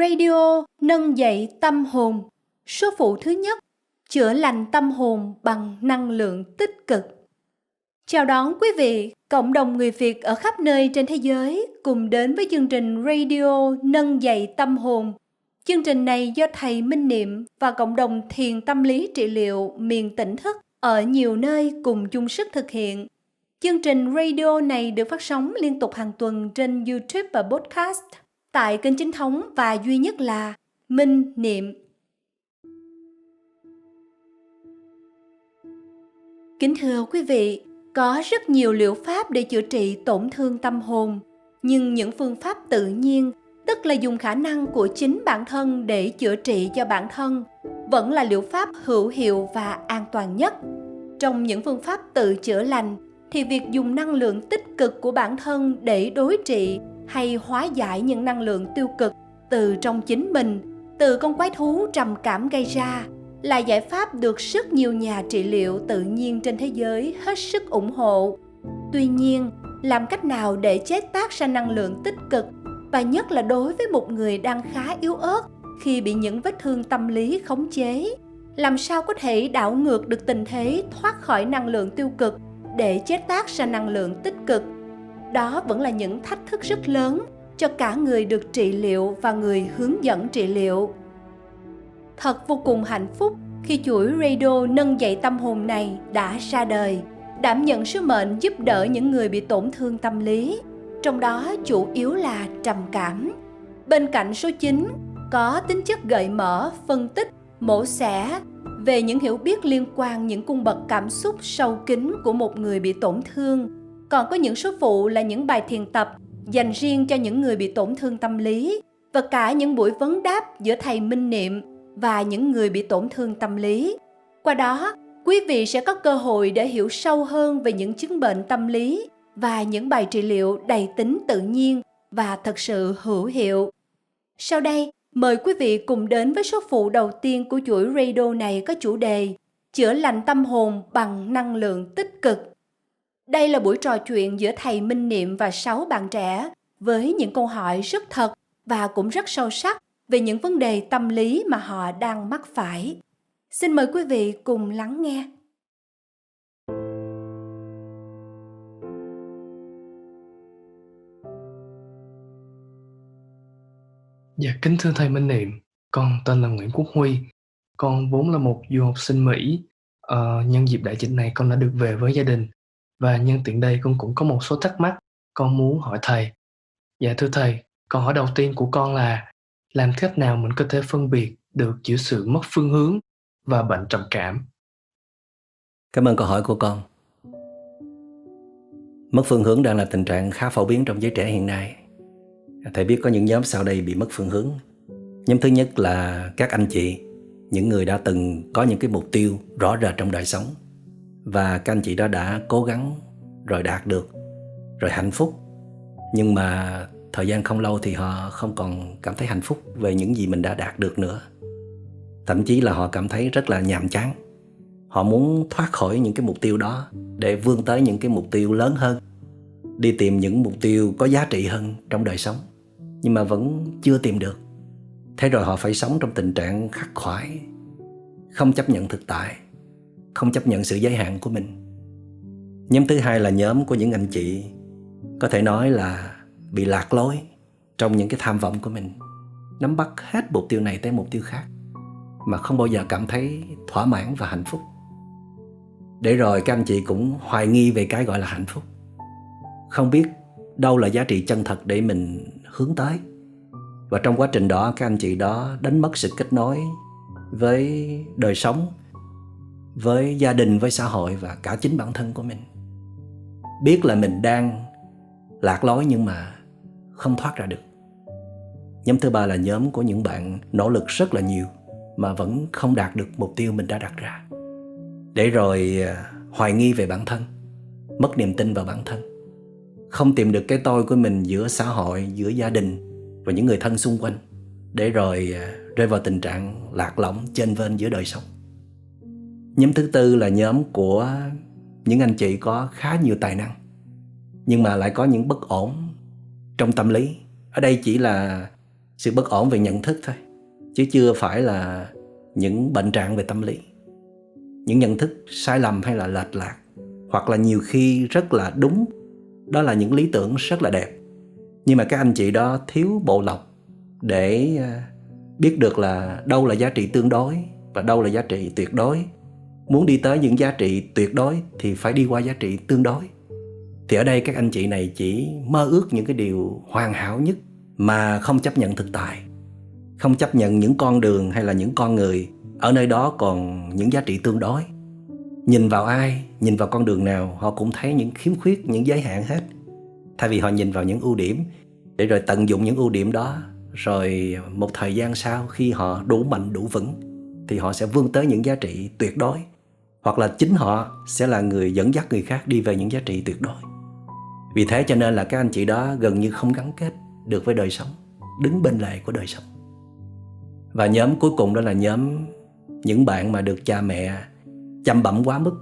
Radio nâng dậy tâm hồn. Số phụ thứ nhất, chữa lành tâm hồn bằng năng lượng tích cực. Chào đón quý vị, cộng đồng người Việt ở khắp nơi trên thế giới cùng đến với chương trình Radio nâng dậy tâm hồn. Chương trình này do thầy Minh Niệm và cộng đồng thiền tâm lý trị liệu miền tỉnh thức ở nhiều nơi cùng chung sức thực hiện. Chương trình radio này được phát sóng liên tục hàng tuần trên YouTube và podcast tại kênh chính thống và duy nhất là Minh Niệm. Kính thưa quý vị, có rất nhiều liệu pháp để chữa trị tổn thương tâm hồn, nhưng những phương pháp tự nhiên, tức là dùng khả năng của chính bản thân để chữa trị cho bản thân, vẫn là liệu pháp hữu hiệu và an toàn nhất. Trong những phương pháp tự chữa lành thì việc dùng năng lượng tích cực của bản thân để đối trị hay hóa giải những năng lượng tiêu cực từ trong chính mình, từ con quái thú trầm cảm gây ra, là giải pháp được rất nhiều nhà trị liệu tự nhiên trên thế giới hết sức ủng hộ. Tuy nhiên, làm cách nào để chế tác ra năng lượng tích cực, và nhất là đối với một người đang khá yếu ớt khi bị những vết thương tâm lý khống chế, làm sao có thể đảo ngược được tình thế thoát khỏi năng lượng tiêu cực để chế tác ra năng lượng tích cực? Đó vẫn là những thách thức rất lớn cho cả người được trị liệu và người hướng dẫn trị liệu. Thật vô cùng hạnh phúc khi chuỗi radio nâng dậy tâm hồn này đã ra đời, đảm nhận sứ mệnh giúp đỡ những người bị tổn thương tâm lý. Trong đó chủ yếu là trầm cảm. Bên cạnh số 9 có tính chất gợi mở, phân tích, mổ xẻ về những hiểu biết liên quan những cung bậc cảm xúc sâu kín của một người bị tổn thương còn có những số phụ là những bài thiền tập dành riêng cho những người bị tổn thương tâm lý và cả những buổi vấn đáp giữa thầy minh niệm và những người bị tổn thương tâm lý. Qua đó, quý vị sẽ có cơ hội để hiểu sâu hơn về những chứng bệnh tâm lý và những bài trị liệu đầy tính tự nhiên và thật sự hữu hiệu. Sau đây, mời quý vị cùng đến với số phụ đầu tiên của chuỗi radio này có chủ đề chữa lành tâm hồn bằng năng lượng tích cực đây là buổi trò chuyện giữa thầy Minh Niệm và sáu bạn trẻ với những câu hỏi rất thật và cũng rất sâu sắc về những vấn đề tâm lý mà họ đang mắc phải. Xin mời quý vị cùng lắng nghe. Dạ, kính thưa thầy Minh Niệm, con tên là Nguyễn Quốc Huy. Con vốn là một du học sinh Mỹ. Ờ, nhân dịp đại dịch này con đã được về với gia đình và nhân tiện đây con cũng có một số thắc mắc con muốn hỏi thầy. Dạ thưa thầy, câu hỏi đầu tiên của con là làm cách nào mình có thể phân biệt được giữa sự mất phương hướng và bệnh trầm cảm? Cảm ơn câu hỏi của con. Mất phương hướng đang là tình trạng khá phổ biến trong giới trẻ hiện nay. Thầy biết có những nhóm sau đây bị mất phương hướng. Nhóm thứ nhất là các anh chị, những người đã từng có những cái mục tiêu rõ rệt trong đời sống và các anh chị đó đã cố gắng rồi đạt được, rồi hạnh phúc. Nhưng mà thời gian không lâu thì họ không còn cảm thấy hạnh phúc về những gì mình đã đạt được nữa. Thậm chí là họ cảm thấy rất là nhàm chán. Họ muốn thoát khỏi những cái mục tiêu đó để vươn tới những cái mục tiêu lớn hơn, đi tìm những mục tiêu có giá trị hơn trong đời sống. Nhưng mà vẫn chưa tìm được. Thế rồi họ phải sống trong tình trạng khắc khoải, không chấp nhận thực tại không chấp nhận sự giới hạn của mình. Nhóm thứ hai là nhóm của những anh chị có thể nói là bị lạc lối trong những cái tham vọng của mình, nắm bắt hết mục tiêu này tới mục tiêu khác, mà không bao giờ cảm thấy thỏa mãn và hạnh phúc. Để rồi các anh chị cũng hoài nghi về cái gọi là hạnh phúc. Không biết đâu là giá trị chân thật để mình hướng tới. Và trong quá trình đó, các anh chị đó đánh mất sự kết nối với đời sống với gia đình, với xã hội và cả chính bản thân của mình. Biết là mình đang lạc lối nhưng mà không thoát ra được. Nhóm thứ ba là nhóm của những bạn nỗ lực rất là nhiều mà vẫn không đạt được mục tiêu mình đã đặt ra. Để rồi à, hoài nghi về bản thân, mất niềm tin vào bản thân. Không tìm được cái tôi của mình giữa xã hội, giữa gia đình và những người thân xung quanh. Để rồi à, rơi vào tình trạng lạc lõng trên vên giữa đời sống. Nhóm thứ tư là nhóm của những anh chị có khá nhiều tài năng, nhưng mà lại có những bất ổn trong tâm lý. Ở đây chỉ là sự bất ổn về nhận thức thôi, chứ chưa phải là những bệnh trạng về tâm lý. Những nhận thức sai lầm hay là lệch lạc, hoặc là nhiều khi rất là đúng, đó là những lý tưởng rất là đẹp. Nhưng mà các anh chị đó thiếu bộ lọc để à, biết được là đâu là giá trị tương đối và đâu là giá trị tuyệt đối muốn đi tới những giá trị tuyệt đối thì phải đi qua giá trị tương đối. Thì ở đây các anh chị này chỉ mơ ước những cái điều hoàn hảo nhất mà không chấp nhận thực tại, không chấp nhận những con đường hay là những con người ở nơi đó còn những giá trị tương đối. Nhìn vào ai, nhìn vào con đường nào, họ cũng thấy những khiếm khuyết, những giới hạn hết. Thay vì họ nhìn vào những ưu điểm, để rồi tận dụng những ưu điểm đó, rồi một thời gian sau khi họ đủ mạnh, đủ vững, thì họ sẽ vươn tới những giá trị tuyệt đối hoặc là chính họ sẽ là người dẫn dắt người khác đi về những giá trị tuyệt đối. Vì thế cho nên là các anh chị đó gần như không gắn kết được với đời sống, đứng bên lề của đời sống. Và nhóm cuối cùng đó là nhóm những bạn mà được cha mẹ chăm bẩm quá mức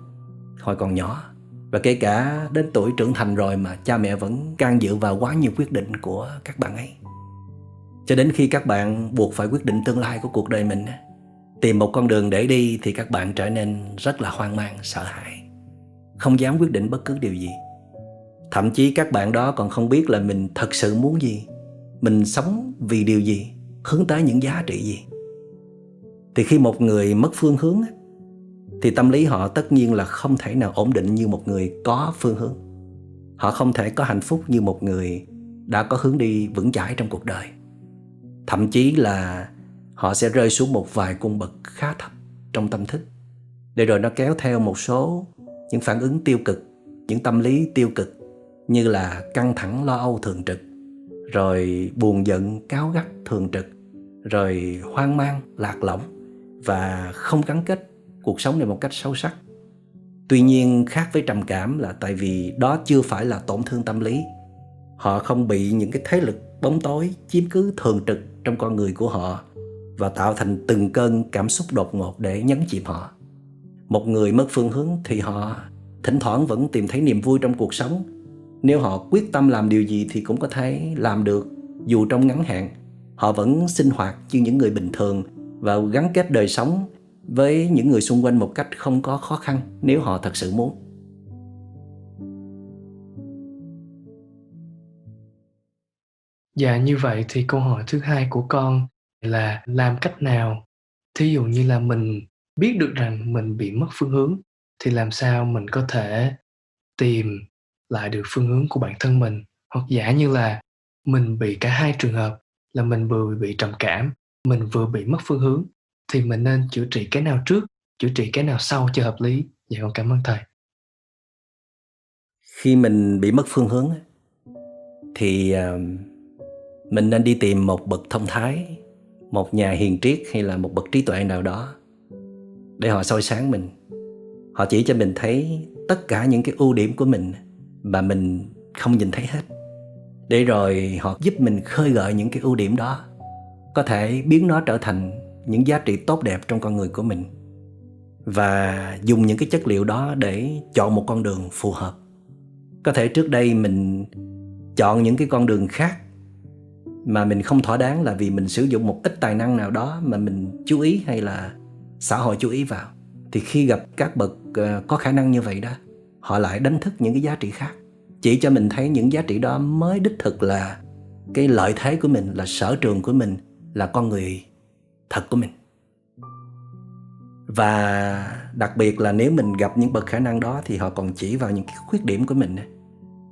hồi còn nhỏ. Và kể cả đến tuổi trưởng thành rồi mà cha mẹ vẫn can dự vào quá nhiều quyết định của các bạn ấy. Cho đến khi các bạn buộc phải quyết định tương lai của cuộc đời mình tìm một con đường để đi thì các bạn trở nên rất là hoang mang, sợ hãi, không dám quyết định bất cứ điều gì. Thậm chí các bạn đó còn không biết là mình thật sự muốn gì, mình sống vì điều gì, hướng tới những giá trị gì. Thì khi một người mất phương hướng thì tâm lý họ tất nhiên là không thể nào ổn định như một người có phương hướng. Họ không thể có hạnh phúc như một người đã có hướng đi vững chãi trong cuộc đời. Thậm chí là họ sẽ rơi xuống một vài cung bậc khá thấp trong tâm thức. Để rồi nó kéo theo một số những phản ứng tiêu cực, những tâm lý tiêu cực như là căng thẳng, lo âu, thường trực, rồi buồn giận cáo gắt, thường trực, rồi hoang mang, lạc lõng và không gắn kết cuộc sống này một cách sâu sắc. Tuy nhiên, khác với trầm cảm là tại vì đó chưa phải là tổn thương tâm lý. Họ không bị những cái thế lực bóng tối, chiếm cứ thường trực trong con người của họ và tạo thành từng cơn cảm xúc đột ngột để nhấn chìm họ. Một người mất phương hướng thì họ thỉnh thoảng vẫn tìm thấy niềm vui trong cuộc sống. Nếu họ quyết tâm làm điều gì thì cũng có thể làm được, dù trong ngắn hạn. Họ vẫn sinh hoạt như những người bình thường và gắn kết đời sống với những người xung quanh một cách không có khó khăn nếu họ thật sự muốn. Dạ như vậy thì câu hỏi thứ hai của con là làm cách nào? Thí dụ như là mình biết được rằng mình bị mất phương hướng, thì làm sao mình có thể tìm lại được phương hướng của bản thân mình? Hoặc giả như là mình bị cả hai trường hợp, là mình vừa bị trầm cảm, mình vừa bị mất phương hướng, thì mình nên chữa trị cái nào trước, chữa trị cái nào sau cho hợp lý? Dạ con cảm ơn thầy. Khi mình bị mất phương hướng thì à, mình nên đi tìm một bậc thông thái một nhà hiền triết hay là một bậc trí tuệ nào đó, để họ soi sáng mình. Họ chỉ cho mình thấy tất cả những cái ưu điểm của mình mà mình không nhìn thấy hết. Để rồi họ giúp mình khơi gợi những cái ưu điểm đó, có thể biến nó trở thành những giá trị tốt đẹp trong con người của mình và dùng những cái chất liệu đó để chọn một con đường phù hợp. Có thể trước đây mình chọn những cái con đường khác mà mình không thỏa đáng là vì mình sử dụng một ít tài năng nào đó mà mình chú ý hay là xã hội chú ý vào. Thì khi gặp các bậc ờ, có khả năng như vậy đó, họ lại đánh thức những cái giá trị khác. Chỉ cho mình thấy những giá trị đó mới đích thực là cái lợi thế của mình, là sở trường của mình, là con người thật của mình. Và đặc biệt là nếu mình gặp những bậc khả năng đó thì họ còn chỉ vào những cái khuyết điểm của mình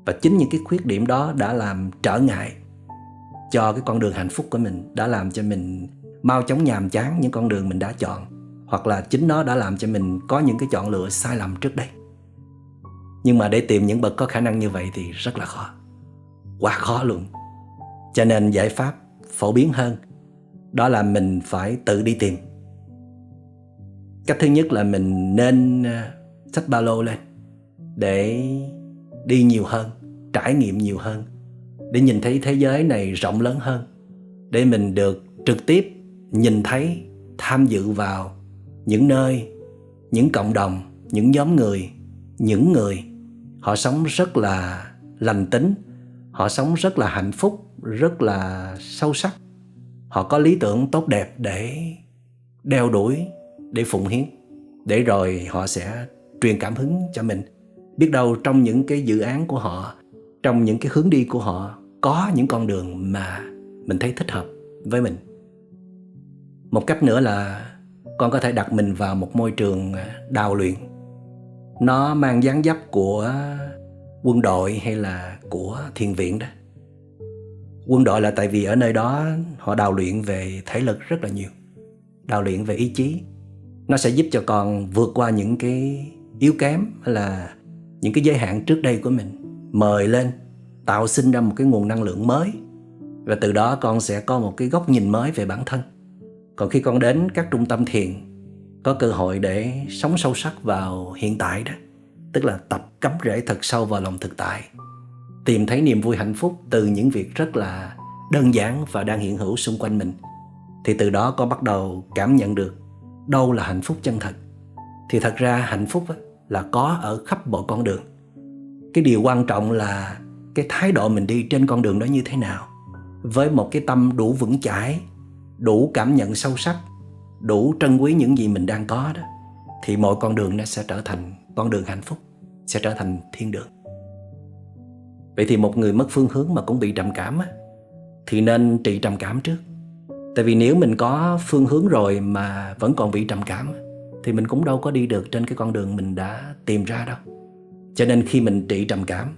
và chính những cái khuyết điểm đó đã làm trở ngại cho cái con đường hạnh phúc của mình đã làm cho mình mau chóng nhàm chán những con đường mình đã chọn, hoặc là chính nó đã làm cho mình có những cái chọn lựa sai lầm trước đây. Nhưng mà để tìm những bậc có khả năng như vậy thì rất là khó. Quá khó luôn. Cho nên giải pháp phổ biến hơn, đó là mình phải tự đi tìm. Cách thứ nhất là mình nên ờ, xách ba lô lên để đi nhiều hơn, trải nghiệm nhiều hơn để nhìn thấy thế giới này rộng lớn hơn, để mình được trực tiếp nhìn thấy, tham dự vào những nơi, những cộng đồng, những nhóm người, những người. Họ sống rất là lành tính, họ sống rất là hạnh phúc, rất là sâu sắc. Họ có lý tưởng tốt đẹp để đeo đuổi, để phụng hiến, để rồi họ sẽ truyền cảm hứng cho mình. Biết đâu trong những cái dự án của họ, trong những cái hướng đi của họ có những con đường mà mình thấy thích hợp với mình. Một cách nữa là con có thể đặt mình vào một môi trường à, đào luyện. Nó mang dáng dấp của quân đội hay là của thiền viện đó. Quân đội là tại vì ở nơi đó họ đào luyện về thể lực rất là nhiều, đào luyện về ý chí. Nó sẽ giúp cho con vượt qua những cái yếu kém hay là những cái giới hạn trước đây của mình, mời lên tạo sinh ra một cái nguồn năng lượng mới. Và từ đó con sẽ có một cái góc nhìn mới về bản thân. Còn khi con đến các trung tâm thiền, có cơ hội để sống sâu sắc vào hiện tại đó, tức là tập cắm rễ thật sâu vào lòng thực tại, tìm thấy niềm vui hạnh phúc từ những việc rất là đơn giản và đang hiện hữu xung quanh mình, thì từ đó con bắt đầu cảm nhận được đâu là hạnh phúc chân thật. Thì thật ra hạnh phúc là có ở khắp mọi con đường. Cái điều quan trọng là cái thái độ mình đi trên con đường đó như thế nào? Với một cái tâm đủ vững chãi đủ cảm nhận sâu sắc đủ trân quý những gì mình đang có đó thì mọi con đường nó sẽ trở thành con đường hạnh phúc sẽ trở thành thiên đường. Vậy thì một người mất phương hướng mà cũng bị trầm cảm á, thì nên trị trầm cảm trước. Tại vì nếu mình có phương hướng rồi mà vẫn còn bị trầm cảm thì mình cũng đâu có đi được trên cái con đường mình đã tìm ra đâu. Cho nên khi mình trị trầm cảm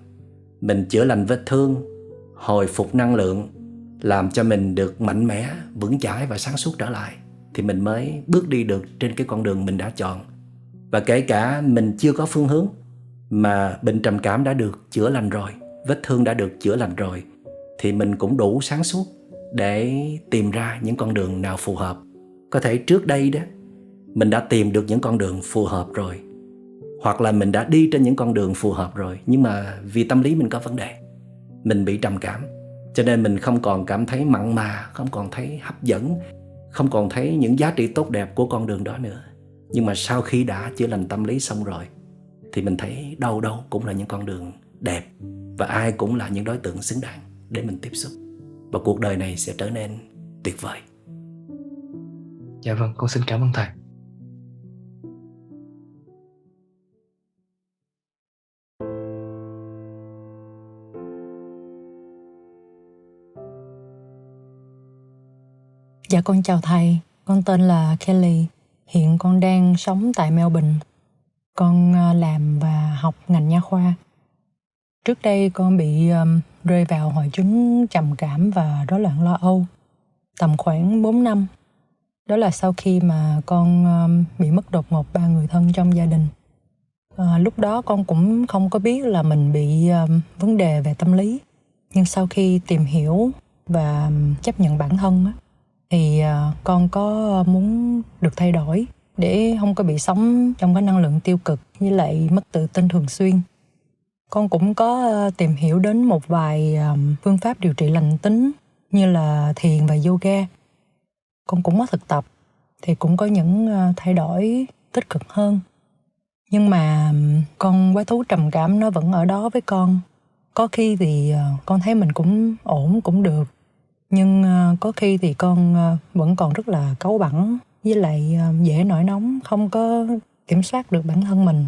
mình chữa lành vết thương, hồi phục năng lượng, làm cho mình được mạnh mẽ, vững chãi và sáng suốt trở lại, thì mình mới bước đi được trên cái con đường mình đã chọn. Và kể cả mình chưa có phương hướng, mà bệnh trầm cảm đã được chữa lành rồi, vết thương đã được chữa lành rồi, thì mình cũng đủ sáng suốt để tìm ra những con đường nào phù hợp. Có thể trước đây đó, mình đã tìm được những con đường phù hợp rồi hoặc là mình đã đi trên những con đường phù hợp rồi, nhưng mà vì tâm lý mình có vấn đề, mình bị trầm cảm. Cho nên mình không còn cảm thấy mặn mà, không còn thấy hấp dẫn, không còn thấy những giá trị tốt đẹp của con đường đó nữa. Nhưng mà sau khi đã chữa lành tâm lý xong rồi, thì mình thấy đâu đâu cũng là những con đường đẹp và ai cũng là những đối tượng xứng đáng để mình tiếp xúc. Và cuộc đời này sẽ trở nên tuyệt vời. Dạ vâng con xin cảm ơn thầy. Dạ con chào thầy, con tên là Kelly. Hiện con đang sống tại Melbourne. Con ờ, làm và học ngành nha khoa. Trước đây con bị um, rơi vào hội chứng trầm cảm và rối loạn lo âu tầm khoảng 4 năm. Đó là sau khi mà con um, bị mất đột ngột ba người thân trong gia đình. À, lúc đó con cũng không có biết là mình bị um, vấn đề về tâm lý. Nhưng sau khi tìm hiểu và chấp nhận bản thân á, thì à, con có muốn được thay đổi để không có bị sống trong cái năng lượng tiêu cực với lại mất tự tin thường xuyên. Con cũng có à, tìm hiểu đến một vài à, phương pháp điều trị lành tính như là thiền và yoga. Con cũng có thực tập thì cũng có những thay đổi tích cực hơn. Nhưng mà con quái thú trầm cảm nó vẫn ở đó với con. Có khi thì con thấy mình cũng ổn cũng được nhưng ờ, có khi thì con ờ, vẫn còn rất là cáu bẳn với lại ờ, dễ nổi nóng không có kiểm soát được bản thân mình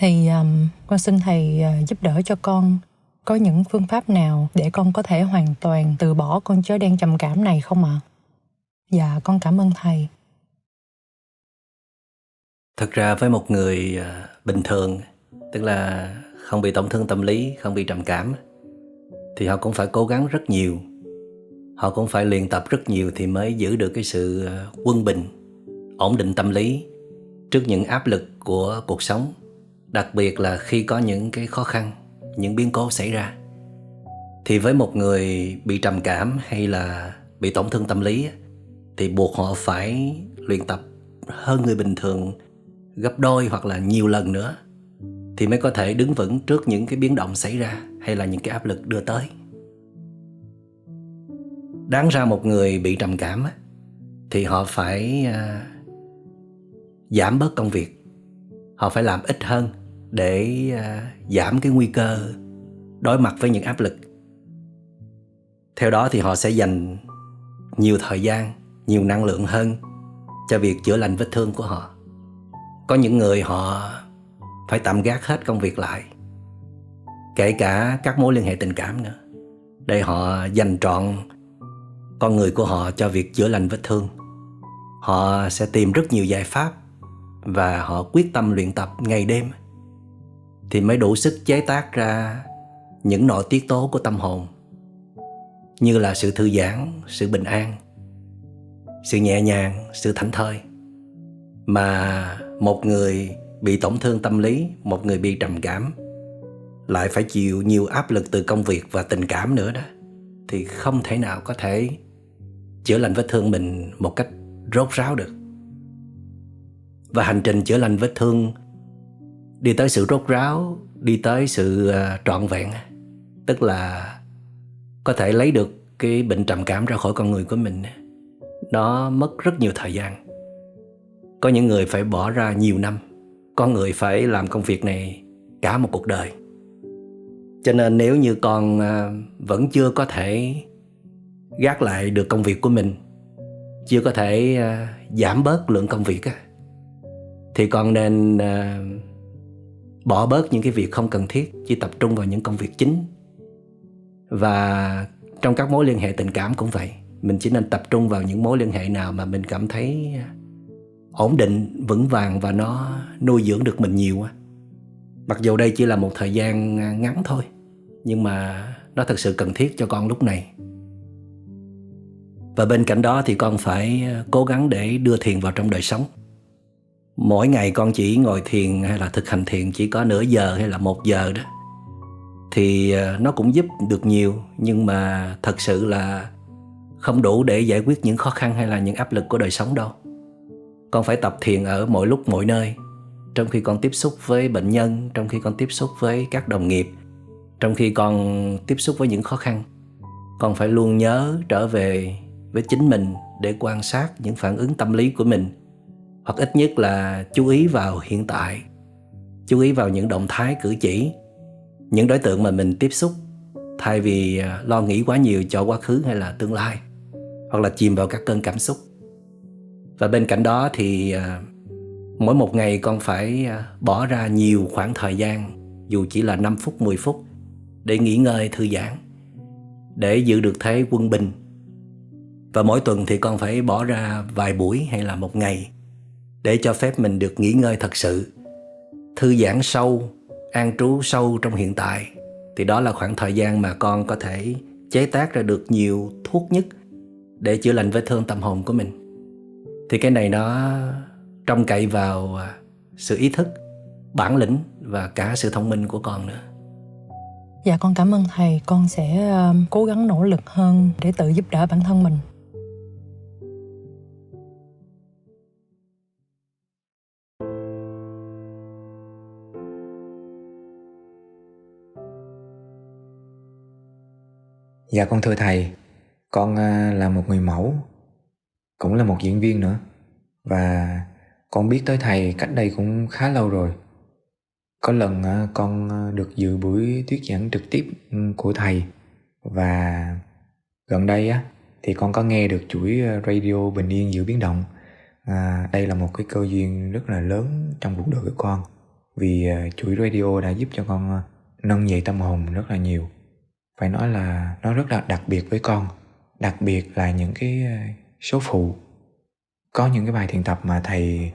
thì um, con xin thầy giúp đỡ cho con có những phương pháp nào để con có thể hoàn toàn từ bỏ con chó đen trầm cảm này không ạ? À? Dạ, con cảm ơn thầy. Thực ra với một người bình thường, tức là không bị tổn thương tâm lý, không bị trầm cảm, thì họ cũng phải cố gắng rất nhiều. Họ cũng phải luyện tập rất nhiều thì mới giữ được cái sự ờ, quân bình, ổn định tâm lý trước những áp lực của cuộc sống đặc biệt là khi có những cái khó khăn những biến cố xảy ra. Thì với một người bị trầm cảm hay là bị tổn thương tâm lý thì buộc họ phải luyện tập hơn người bình thường gấp đôi hoặc là nhiều lần nữa thì mới có thể đứng vững trước những cái biến động xảy ra hay là những cái áp lực đưa tới đáng ra một người bị trầm cảm thì họ phải à, giảm bớt công việc. Họ phải làm ít hơn để à, giảm cái nguy cơ đối mặt với những áp lực. Theo đó thì họ sẽ dành nhiều thời gian nhiều năng lượng hơn cho việc chữa lành vết thương của họ. Có những người họ phải tạm gác hết công việc lại kể cả các mối liên hệ tình cảm nữa để họ dành trọn con người của họ cho việc chữa lành vết thương. Họ sẽ tìm rất nhiều giải pháp và họ quyết tâm luyện tập ngày đêm. Thì mới đủ sức chế tác ra những nội tiết tố của tâm hồn, như là sự thư giãn, sự bình an, sự nhẹ nhàng, sự thảnh thơi. Mà một người bị tổn thương tâm lý, một người bị trầm cảm, lại phải chịu nhiều áp lực từ công việc và tình cảm nữa đó, thì không thể nào có thể chữa lành vết thương mình một cách rốt ráo được. Và hành trình chữa lành vết thương đi tới sự rốt ráo, đi tới sự ờ, trọn vẹn tức là có thể lấy được cái bệnh trầm cảm ra khỏi con người của mình nó mất rất nhiều thời gian. Có những người phải bỏ ra nhiều năm, có người phải làm công việc này cả một cuộc đời. Cho nên nếu như con ờ, vẫn chưa có thể gác lại được công việc của mình chưa có thể uh, giảm bớt lượng công việc thì con nên à, bỏ bớt những cái việc không cần thiết chỉ tập trung vào những công việc chính. Và trong các mối liên hệ tình cảm cũng vậy mình chỉ nên tập trung vào những mối liên hệ nào mà mình cảm thấy ổn định vững vàng và nó nuôi dưỡng được mình nhiều mặc dù đây chỉ là một thời gian à, ngắn thôi nhưng mà nó thật sự cần thiết cho con lúc này và bên cạnh đó thì con phải ờ, cố gắng để đưa thiền vào trong đời sống. Mỗi ngày con chỉ ngồi thiền hay là thực hành thiền chỉ có nửa giờ hay là một giờ đó. Thì ờ, nó cũng giúp được nhiều, nhưng mà thật sự là không đủ để giải quyết những khó khăn hay là những áp lực của đời sống đâu. Con phải tập thiền ở mọi lúc, mọi nơi. Trong khi con tiếp xúc với bệnh nhân, trong khi con tiếp xúc với các đồng nghiệp, trong khi con tiếp xúc với những khó khăn, con phải luôn nhớ trở về với chính mình để quan sát những phản ứng tâm lý của mình. Hoặc ít nhất là chú ý vào hiện tại, chú ý vào những động thái cử chỉ, những đối tượng mà mình tiếp xúc thay vì à, lo nghĩ quá nhiều cho quá khứ hay là tương lai, hoặc là chìm vào các cơn cảm xúc. Và bên cạnh đó thì à, mỗi một ngày con phải à, bỏ ra nhiều khoảng thời gian, dù chỉ là 5 phút 10 phút, để nghỉ ngơi, thư giãn, để giữ được thế quân bình và mỗi tuần thì con phải bỏ ra vài buổi hay là một ngày để cho phép mình được nghỉ ngơi thật sự. Thư giãn sâu, an trú sâu trong hiện tại. Thì đó là khoảng thời gian mà con có thể chế tác ra được nhiều thuốc nhất để chữa lành vết thương tâm hồn của mình. Thì cái này nó trông cậy vào à, sự ý thức, bản lĩnh và cả sự thông minh của con nữa. Dạ con cảm ơn thầy. Con sẽ à, cố gắng nỗ lực hơn để tự giúp đỡ bản thân mình. Dạ con thưa thầy, con ờ, là một người mẫu, cũng là một diễn viên nữa. Và con biết tới thầy cách đây cũng khá lâu rồi. Có lần ờ, con ờ, được dự buổi thuyết giảng trực tiếp ừ, của thầy và gần đây á thì con có nghe được chuỗi radio bình yên giữa biến động. À, đây là một cái cơ duyên rất là lớn trong cuộc đời của con vì chuỗi radio đã giúp cho con nâng dậy tâm hồn rất là nhiều phải nói là nó rất là đặc biệt với con, đặc biệt là những cái ờ, số phụ. Có những cái bài thiền tập mà thầy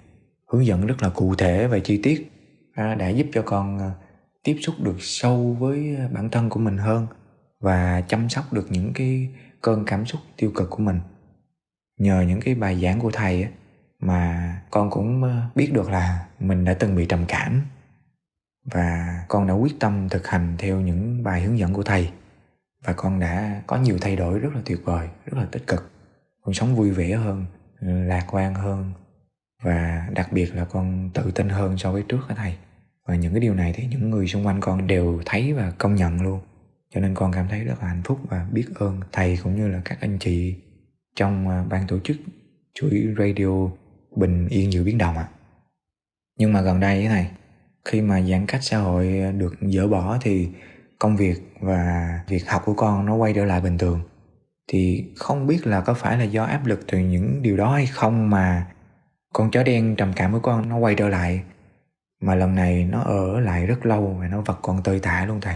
hướng dẫn rất là cụ thể và chi tiết đã giúp cho con ờ, tiếp xúc được sâu với ờ, bản thân của mình hơn và chăm sóc được những cái cơn cảm xúc tiêu cực của mình. Nhờ những cái bài giảng của thầy mà con cũng biết được là mình đã từng bị trầm cảm và con đã quyết tâm thực hành theo những bài hướng dẫn của thầy và con đã có nhiều thay đổi rất là tuyệt vời, rất là tích cực. Con sống vui vẻ hơn, lạc quan hơn, và đặc biệt là con tự tin hơn so với trước hả thầy và những cái điều này thì những người xung quanh con đều thấy và công nhận luôn. Cho nên con cảm thấy rất là hạnh phúc và biết ơn thầy cũng như là các anh chị trong à, ban tổ chức chuỗi radio bình yên giữa biến động ạ. Nhưng mà gần đây thế này, khi mà giãn cách xã hội được dỡ bỏ thì công việc và việc học của con nó quay trở lại bình thường. Thì không biết là có phải là do áp lực từ những điều đó hay không mà con chó đen trầm cảm của con nó quay trở lại, mà lần này nó ở lại rất lâu và nó vật con tơi tả luôn thầy.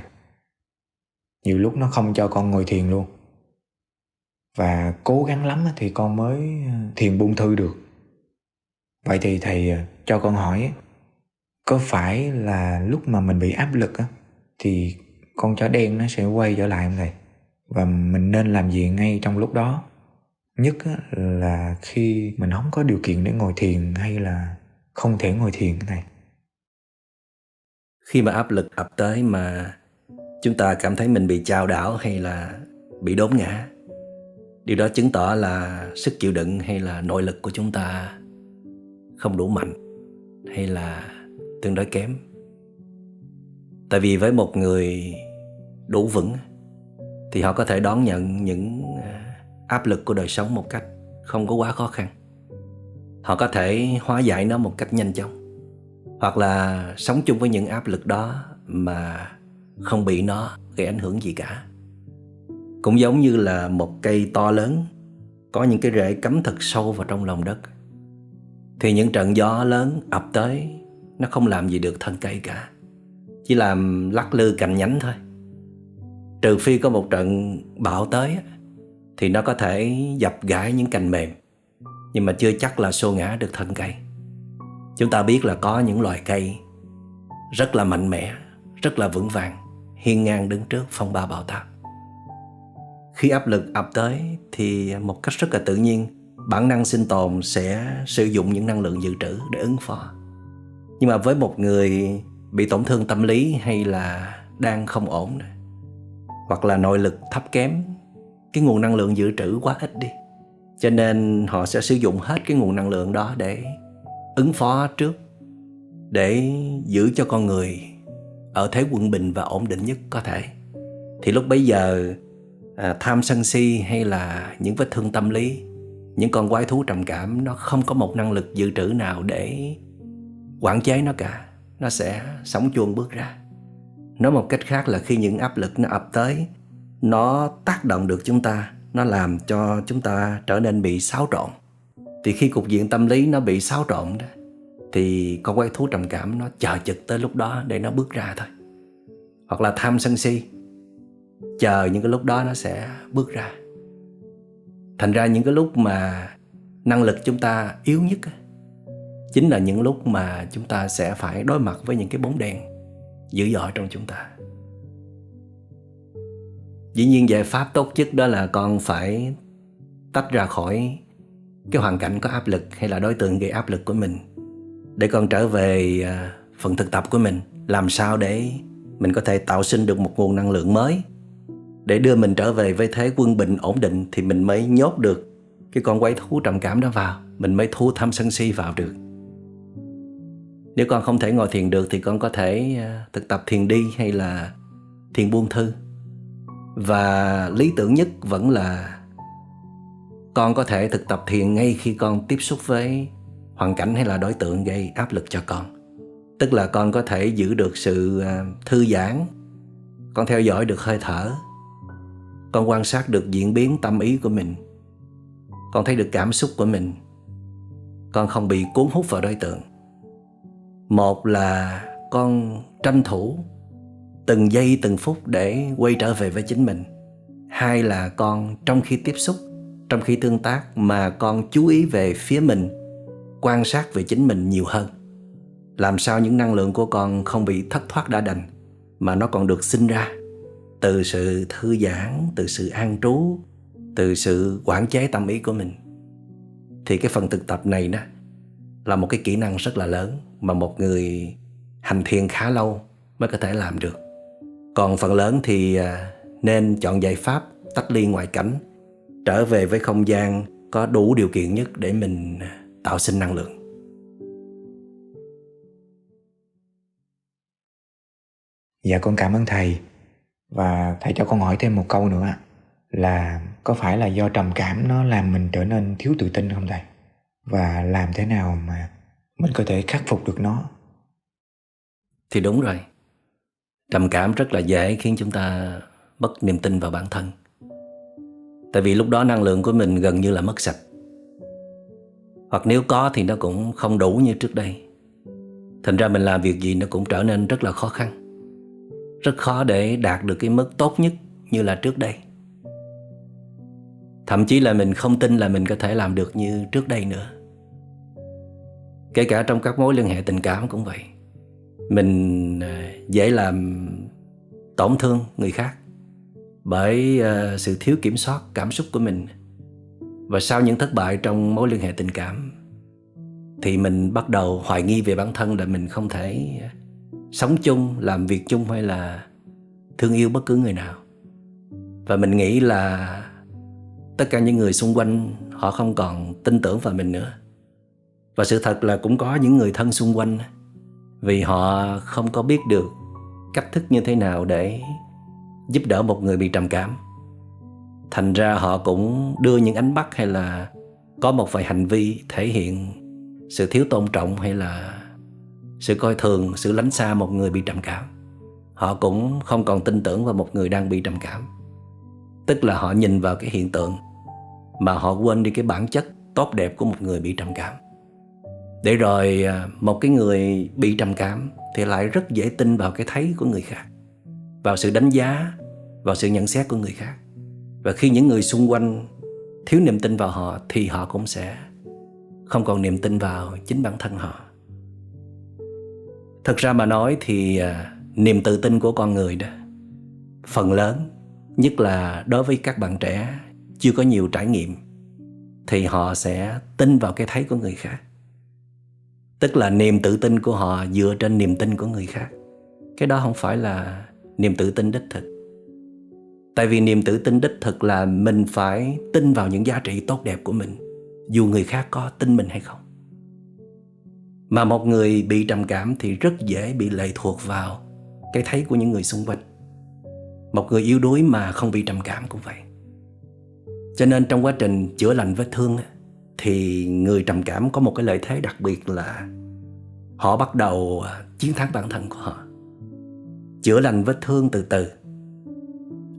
Nhiều lúc nó không cho con ngồi thiền luôn. Và cố gắng lắm thì con mới ờ, thiền buông thư được. Vậy thì thầy ờ, cho con hỏi có phải là lúc mà mình bị áp lực thì con chó đen nó sẽ quay trở lại không thầy? Và mình nên làm gì ngay trong lúc đó? Nhất là khi mình không có điều kiện để ngồi thiền hay là không thể ngồi thiền này khi mà áp lực ập tới mà chúng ta cảm thấy mình bị chao đảo hay là bị đốn ngã, điều đó chứng tỏ là sức chịu đựng hay là nội lực của chúng ta không đủ mạnh hay là tương đối kém. Tại vì với một người đủ vững, thì họ có thể đón nhận những à, áp lực của đời sống một cách không có quá khó khăn. Họ có thể hóa giải nó một cách nhanh chóng, hoặc là sống chung với những áp lực đó mà không bị nó gây ảnh hưởng gì cả. Cũng giống như là một cây to lớn, có những cái rễ cắm thật sâu vào trong lòng đất, thì những trận gió lớn ập tới, nó không làm gì được thân cây cả, chỉ làm lắc lư cành nhánh thôi trừ phi có một trận bão tới thì nó có thể dập gãy những cành mềm. Nhưng mà chưa chắc là xô ngã được thân cây. Chúng ta biết là có những loài cây rất là mạnh mẽ rất là vững vàng hiên ngang đứng trước phong ba bão táp. Khi áp lực ập tới thì một cách rất là tự nhiên bản năng sinh tồn sẽ sử dụng những năng lượng dự trữ để ứng phó. Nhưng mà với một người bị tổn thương tâm lý hay là đang không ổn này, hoặc là nội lực thấp kém cái nguồn năng lượng dự trữ quá ít đi. Cho nên họ sẽ sử dụng hết cái nguồn năng lượng đó để ứng phó trước để giữ cho con người ở thế quân bình và ổn định nhất có thể. Thì lúc bấy giờ à, tham sân si hay là những vết thương tâm lý những con quái thú trầm cảm nó không có một năng lực dự trữ nào để quản chế nó cả. Nó sẽ sống chuông bước ra nói một cách khác là khi những áp lực nó ập tới, nó tác động được chúng ta, nó làm cho chúng ta trở nên bị xáo trộn. Thì khi cục diện tâm lý nó bị xáo trộn đó, thì con quái thú trầm cảm nó chờ chực tới lúc đó để nó bước ra thôi. Hoặc là tham sân si, chờ những cái lúc đó nó sẽ bước ra. Thành ra những cái lúc mà năng lực chúng ta yếu nhất chính là những lúc mà chúng ta sẽ phải đối mặt với những cái bóng đèn dữ dội trong chúng ta. Dĩ nhiên giải pháp tốt nhất đó là con phải tách ra khỏi cái hoàn cảnh có áp lực hay là đối tượng gây áp lực của mình, để con trở về à, phần thực tập của mình. Làm sao để mình có thể tạo sinh được một nguồn năng lượng mới? Để đưa mình trở về với thế quân bình ổn định thì mình mới nhốt được cái con quái thú trầm cảm đó vào. Mình mới thu tham sân si vào được nếu con không thể ngồi thiền được thì con có thể à, thực tập thiền đi hay là thiền buông thư. Và lý tưởng nhất vẫn là con có thể thực tập thiền ngay khi con tiếp xúc với hoàn cảnh hay là đối tượng gây áp lực cho con. Tức là con có thể giữ được sự à, thư giãn, con theo dõi được hơi thở, con quan sát được diễn biến tâm ý của mình, con thấy được cảm xúc của mình. Con không bị cuốn hút vào đối tượng một là con tranh thủ từng giây từng phút để quay trở về với chính mình. Hai là con trong khi tiếp xúc, trong khi tương tác mà con chú ý về phía mình, quan sát về chính mình nhiều hơn. Làm sao những năng lượng của con không bị thất thoát đã đành, mà nó còn được sinh ra từ sự thư giãn, từ sự an trú, từ sự quản chế tâm ý của mình. Thì cái phần thực tập này đó là một cái kỹ năng rất là lớn mà một người hành thiền khá lâu mới có thể làm được. Còn phần lớn thì à, nên chọn giải pháp tách ly ngoại cảnh, trở về với không gian có đủ điều kiện nhất để mình à, tạo sinh năng lượng. Dạ con cảm ơn thầy. Và thầy cho con hỏi thêm một câu nữa là có phải là do trầm cảm nó làm mình trở nên thiếu tự tin không thầy? Và làm thế nào mà mình có thể khắc phục được nó. Thì đúng rồi. Trầm cảm rất là dễ khiến chúng ta mất niềm tin vào bản thân. Tại vì lúc đó năng lượng của mình gần như là mất sạch. Hoặc nếu có thì nó cũng không đủ như trước đây. Thành ra mình làm việc gì nó cũng trở nên rất là khó khăn. Rất khó để đạt được cái mức tốt nhất như là trước đây. Thậm chí là mình không tin là mình có thể làm được như trước đây nữa. Kể cả trong các mối liên hệ tình cảm cũng vậy. Mình à, dễ làm tổn thương người khác Bởi à, sự thiếu kiểm soát cảm xúc của mình. Và sau những thất bại trong mối liên hệ tình cảm Thì mình bắt đầu hoài nghi về bản thân là mình không thể à, sống chung, làm việc chung hay là thương yêu bất cứ người nào. Và mình nghĩ là tất cả những người xung quanh họ không còn tin tưởng vào mình nữa và sự thật là cũng có những người thân xung quanh vì họ không có biết được cách thức như thế nào để giúp đỡ một người bị trầm cảm. Thành ra họ cũng đưa những ánh mắt hay là có một vài hành vi thể hiện sự thiếu tôn trọng hay là sự coi thường, sự lánh xa một người bị trầm cảm. Họ cũng không còn tin tưởng vào một người đang bị trầm cảm. Tức là họ nhìn vào cái hiện tượng mà họ quên đi cái bản chất tốt đẹp của một người bị trầm cảm để rồi à, một cái người bị trầm cảm thì lại rất dễ tin vào cái thấy của người khác, vào sự đánh giá, vào sự nhận xét của người khác. Và khi những người xung quanh thiếu niềm tin vào họ thì họ cũng sẽ không còn niềm tin vào chính bản thân họ. Thật ra mà nói thì à, niềm tự tin của con người đó, phần lớn, nhất là đối với các bạn trẻ chưa có nhiều trải nghiệm, thì họ sẽ tin vào cái thấy của người khác tức là niềm tự tin của họ dựa trên niềm tin của người khác. Cái đó không phải là niềm tự tin đích thực. Tại vì niềm tự tin đích thực là mình phải tin vào những giá trị tốt đẹp của mình, dù người khác có tin mình hay không. Mà một người bị trầm cảm thì rất dễ bị lệ thuộc vào cái thấy của những người xung quanh. Một người yếu đuối mà không bị trầm cảm cũng vậy. Cho nên trong quá trình chữa lành vết thương thì người trầm cảm có một cái lợi thế đặc biệt là họ bắt đầu à, chiến thắng bản thân của họ, chữa lành vết thương từ từ.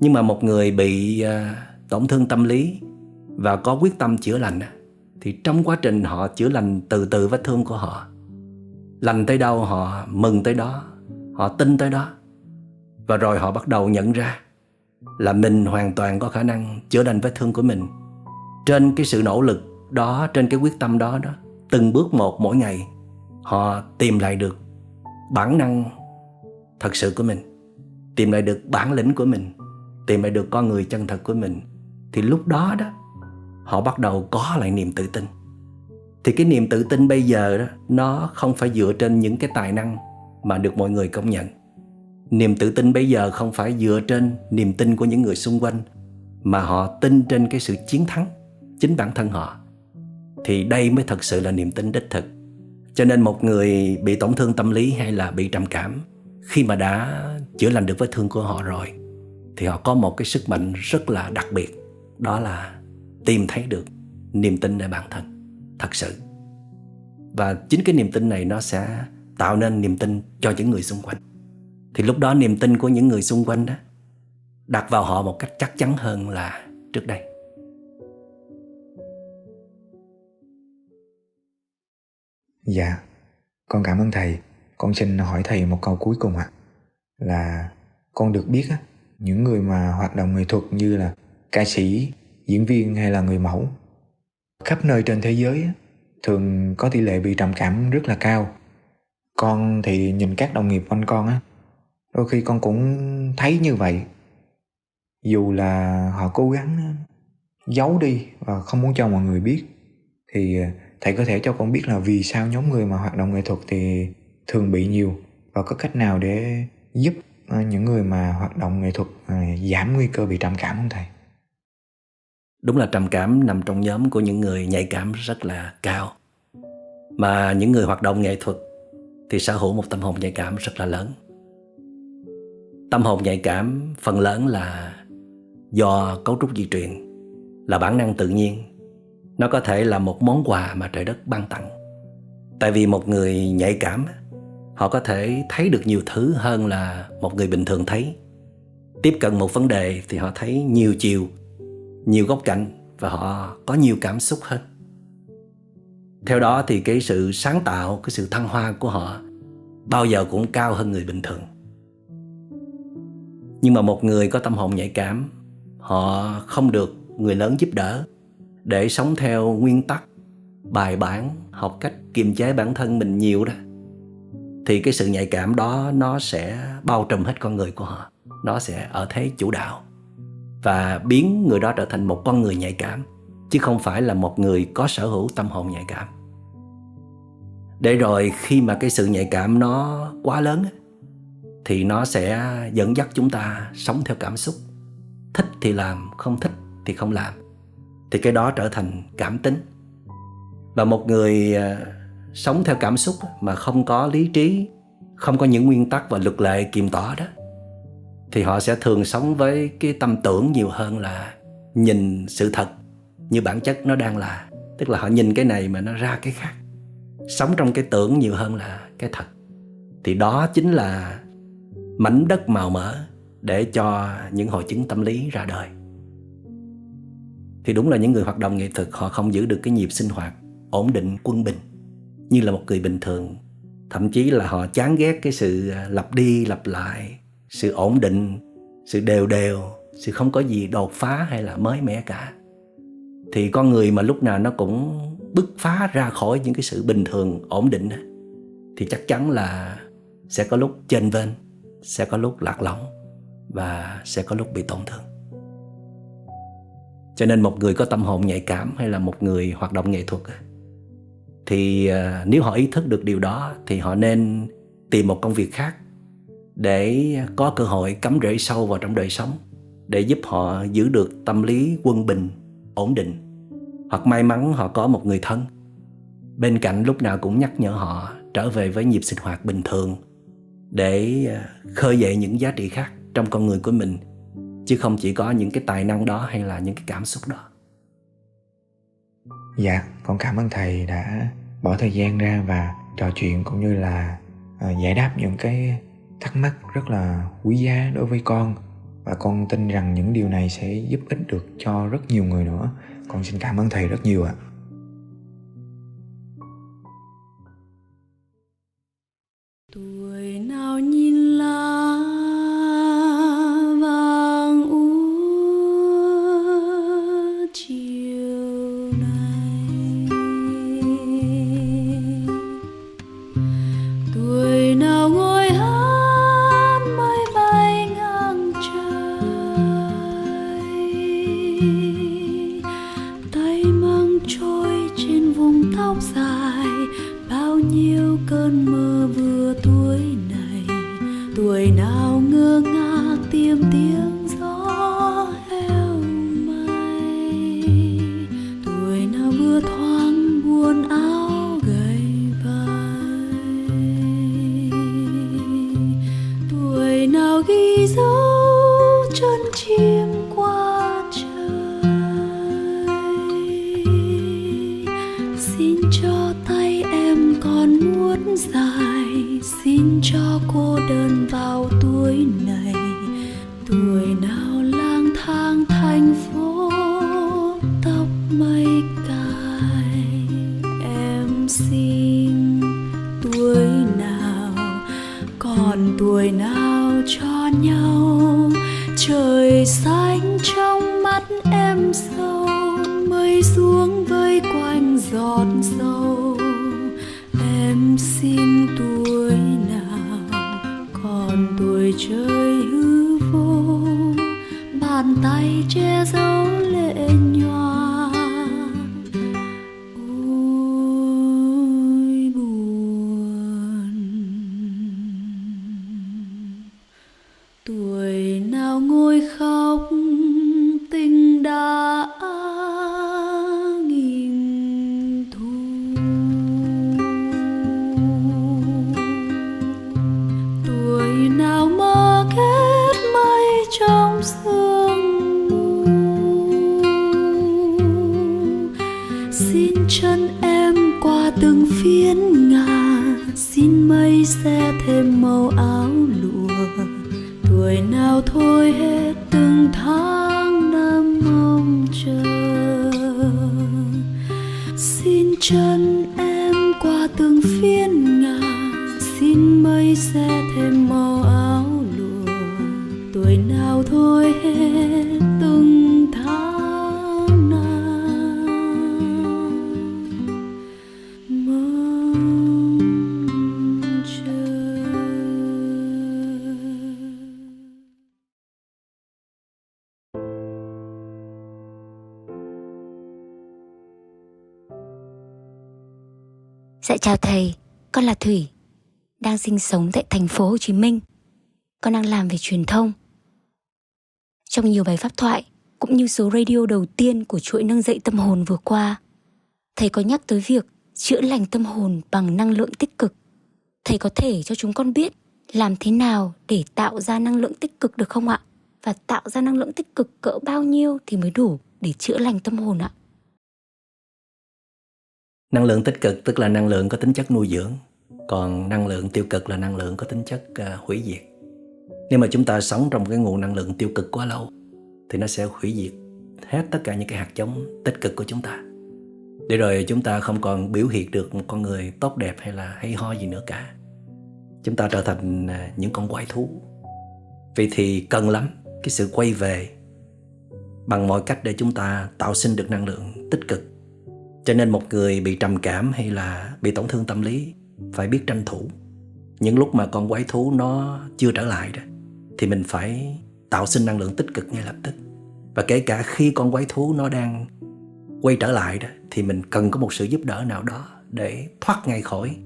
Nhưng mà một người bị à, tổn thương tâm lý và có quyết tâm chữa lành thì trong quá trình họ chữa lành từ từ vết thương của họ, lành tới đâu họ mừng tới đó, họ tin tới đó. Và rồi họ bắt đầu nhận ra là mình hoàn toàn có khả năng chữa lành vết thương của mình. Trên cái sự nỗ lực đó, trên cái quyết tâm đó đó, từng bước một mỗi ngày, họ tìm lại được bản năng thật sự của mình, tìm lại được bản lĩnh của mình, tìm lại được con người chân thật của mình. Thì lúc đó đó, họ bắt đầu có lại niềm tự tin. Thì cái niềm tự tin bây giờ đó, nó không phải dựa trên những cái tài năng mà được mọi người công nhận. Niềm tự tin bây giờ không phải dựa trên niềm tin của những người xung quanh, mà họ tin trên cái sự chiến thắng chính bản thân họ thì đây mới thật sự là niềm tin đích thực. Cho nên một người bị tổn thương tâm lý hay là bị trầm cảm, khi mà đã chữa lành được vết thương của họ rồi, thì họ có một cái sức mạnh rất là đặc biệt, đó là tìm thấy được niềm tin về bản thân, thật sự. Và chính cái niềm tin này nó sẽ tạo nên niềm tin cho những người xung quanh. Thì lúc đó niềm tin của những người xung quanh đó, đặt vào họ một cách chắc chắn hơn là trước đây. Dạ, con cảm ơn thầy. Con xin hỏi thầy một câu cuối cùng ạ. Là con được biết á, những người mà hoạt động nghệ thuật như là ca sĩ, diễn viên hay là người mẫu khắp nơi trên thế giới á, thường có tỷ lệ bị trầm cảm rất là cao. Con thì nhìn các đồng nghiệp quanh con á, đôi khi con cũng thấy như vậy. Dù là họ cố gắng giấu đi và không muốn cho mọi người biết thì thầy có thể cho con biết là vì sao nhóm người mà hoạt động nghệ thuật thì thường bị nhiều và có cách nào để giúp ờ, những người mà hoạt động nghệ thuật ờ, giảm nguy cơ bị trầm cảm không thầy? Đúng là trầm cảm nằm trong nhóm của những người nhạy cảm rất là cao. Mà những người hoạt động nghệ thuật thì sở hữu một tâm hồn nhạy cảm rất là lớn. Tâm hồn nhạy cảm phần lớn là do cấu trúc di truyền, là bản năng tự nhiên nó có thể là một món quà mà trời đất ban tặng. Tại vì một người nhạy cảm họ có thể thấy được nhiều thứ hơn là một người bình thường thấy. Tiếp cận một vấn đề thì họ thấy nhiều chiều, nhiều góc cạnh và họ có nhiều cảm xúc hơn. Theo đó thì cái sự sáng tạo, cái sự thăng hoa của họ bao giờ cũng cao hơn người bình thường. Nhưng mà một người có tâm hồn nhạy cảm, họ không được người lớn giúp đỡ để sống theo nguyên tắc, bài bản, học cách kiềm chế bản thân mình nhiều đó, thì cái sự nhạy cảm đó nó sẽ bao trùm hết con người của họ, nó sẽ ở thế chủ đạo và biến người đó trở thành một con người nhạy cảm, chứ không phải là một người có sở hữu tâm hồn nhạy cảm. Để rồi khi mà cái sự nhạy cảm nó quá lớn thì nó sẽ dẫn dắt chúng ta sống theo cảm xúc. Thích thì làm, không thích thì không làm thì cái đó trở thành cảm tính. Và một người à, sống theo cảm xúc mà không có lý trí, không có những nguyên tắc và luật lệ kiềm tỏ đó, thì họ sẽ thường sống với cái tâm tưởng nhiều hơn là nhìn sự thật như bản chất nó đang là. Tức là họ nhìn cái này mà nó ra cái khác. Sống trong cái tưởng nhiều hơn là cái thật. Thì đó chính là mảnh đất màu mỡ để cho những hội chứng tâm lý ra đời thì đúng là những người hoạt động nghệ thuật, họ không giữ được cái nhịp sinh hoạt ổn định, quân bình, như là một người bình thường. Thậm chí là họ chán ghét cái sự à, lặp đi lặp lại, sự ổn định, sự đều đều, sự không có gì đột phá hay là mới mẻ cả. Thì con người mà lúc nào nó cũng bứt phá ra khỏi những cái sự bình thường, ổn định thì chắc chắn là sẽ có lúc chênh vênh, sẽ có lúc lạc lõng và sẽ có lúc bị tổn thương cho nên một người có tâm hồn nhạy cảm hay là một người hoạt động nghệ thuật thì à, nếu họ ý thức được điều đó thì họ nên tìm một công việc khác để có cơ hội cắm rễ sâu vào trong đời sống, để giúp họ giữ được tâm lý quân bình, ổn định. Hoặc may mắn họ có một người thân. Bên cạnh lúc nào cũng nhắc nhở họ trở về với nhịp sinh hoạt bình thường để à, khơi dậy những giá trị khác trong con người của mình chứ không chỉ có những cái tài năng đó hay là những cái cảm xúc đó. Dạ con cảm ơn thầy đã bỏ thời gian ra và trò chuyện cũng như là uh, giải đáp những cái thắc mắc rất là quý giá đối với con. Và con tin rằng những điều này sẽ giúp ích được cho rất nhiều người nữa. Con xin cảm ơn thầy rất nhiều ạ. à. Xin chân em qua từng phiến ngà xin mây xe thêm màu áo lụa. Tuổi nào thôi hết từng tháng. Dạ chào thầy, con là Thủy, đang sinh sống tại thành phố Hồ Chí Minh. Con đang làm về truyền thông. Trong nhiều bài pháp thoại cũng như số radio đầu tiên của chuỗi nâng dậy tâm hồn vừa qua, thầy có nhắc tới việc chữa lành tâm hồn bằng năng lượng tích cực. Thầy có thể cho chúng con biết làm thế nào để tạo ra năng lượng tích cực được không ạ? Và tạo ra năng lượng tích cực cỡ bao nhiêu thì mới đủ để chữa lành tâm hồn ạ? Năng lượng tích cực tức là năng lượng có tính chất nuôi dưỡng, còn năng lượng tiêu cực là năng lượng có tính chất uh, hủy diệt. Nếu mà chúng ta sống trong cái nguồn năng lượng tiêu cực quá lâu thì nó sẽ hủy diệt hết tất cả những cái hạt giống tích cực của chúng ta. Để rồi chúng ta không còn biểu hiện được một con người tốt đẹp hay là hay ho gì nữa cả. Chúng ta trở thành à, những con quái thú. Vì thì cần lắm cái sự quay về bằng mọi cách để chúng ta tạo sinh được năng lượng tích cực cho nên một người bị trầm cảm hay là bị tổn thương tâm lý phải biết tranh thủ. Những lúc mà con quái thú nó chưa trở lại đó, thì mình phải tạo sinh năng lượng tích cực ngay lập tức. Và kể cả khi con quái thú nó đang quay trở lại đó, thì mình cần có một sự giúp đỡ nào đó để thoát ngay khỏi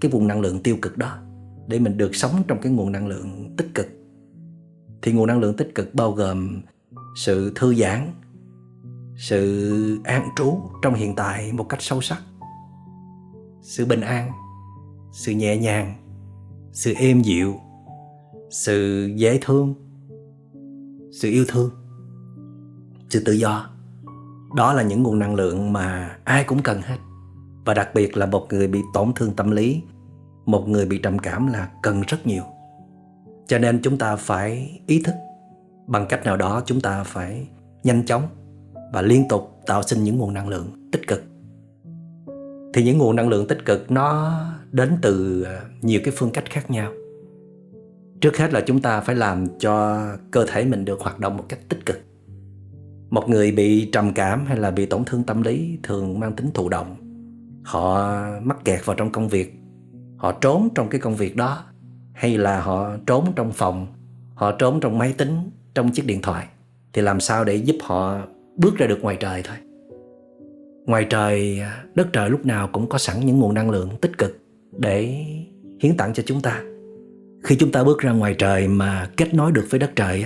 cái vùng năng lượng tiêu cực đó, để mình được sống trong cái nguồn năng lượng tích cực. Thì nguồn năng lượng tích cực bao gồm sự thư giãn sự an trú trong hiện tại một cách sâu sắc. Sự bình an, sự nhẹ nhàng, sự êm dịu, sự dễ thương, sự yêu thương, sự tự do. Đó là những nguồn năng lượng mà ai cũng cần hết. Và đặc biệt là một người bị tổn thương tâm lý, một người bị trầm cảm là cần rất nhiều. Cho nên chúng ta phải ý thức, bằng cách nào đó chúng ta phải nhanh chóng và liên tục tạo sinh những nguồn năng lượng tích cực. Thì những nguồn năng lượng tích cực nó đến từ à, nhiều cái phương cách khác nhau. Trước hết là chúng ta phải làm cho cơ thể mình được hoạt động một cách tích cực. Một người bị trầm cảm hay là bị tổn thương tâm lý thường mang tính thụ động. Họ mắc kẹt vào trong công việc. Họ trốn trong cái công việc đó hay là họ trốn trong phòng, họ trốn trong máy tính, trong chiếc điện thoại. Thì làm sao để giúp họ bước ra được ngoài trời thôi. Ngoài trời, đất trời lúc nào cũng có sẵn những nguồn năng lượng tích cực để hiến tặng cho chúng ta. Khi chúng ta bước ra ngoài trời mà kết nối được với đất trời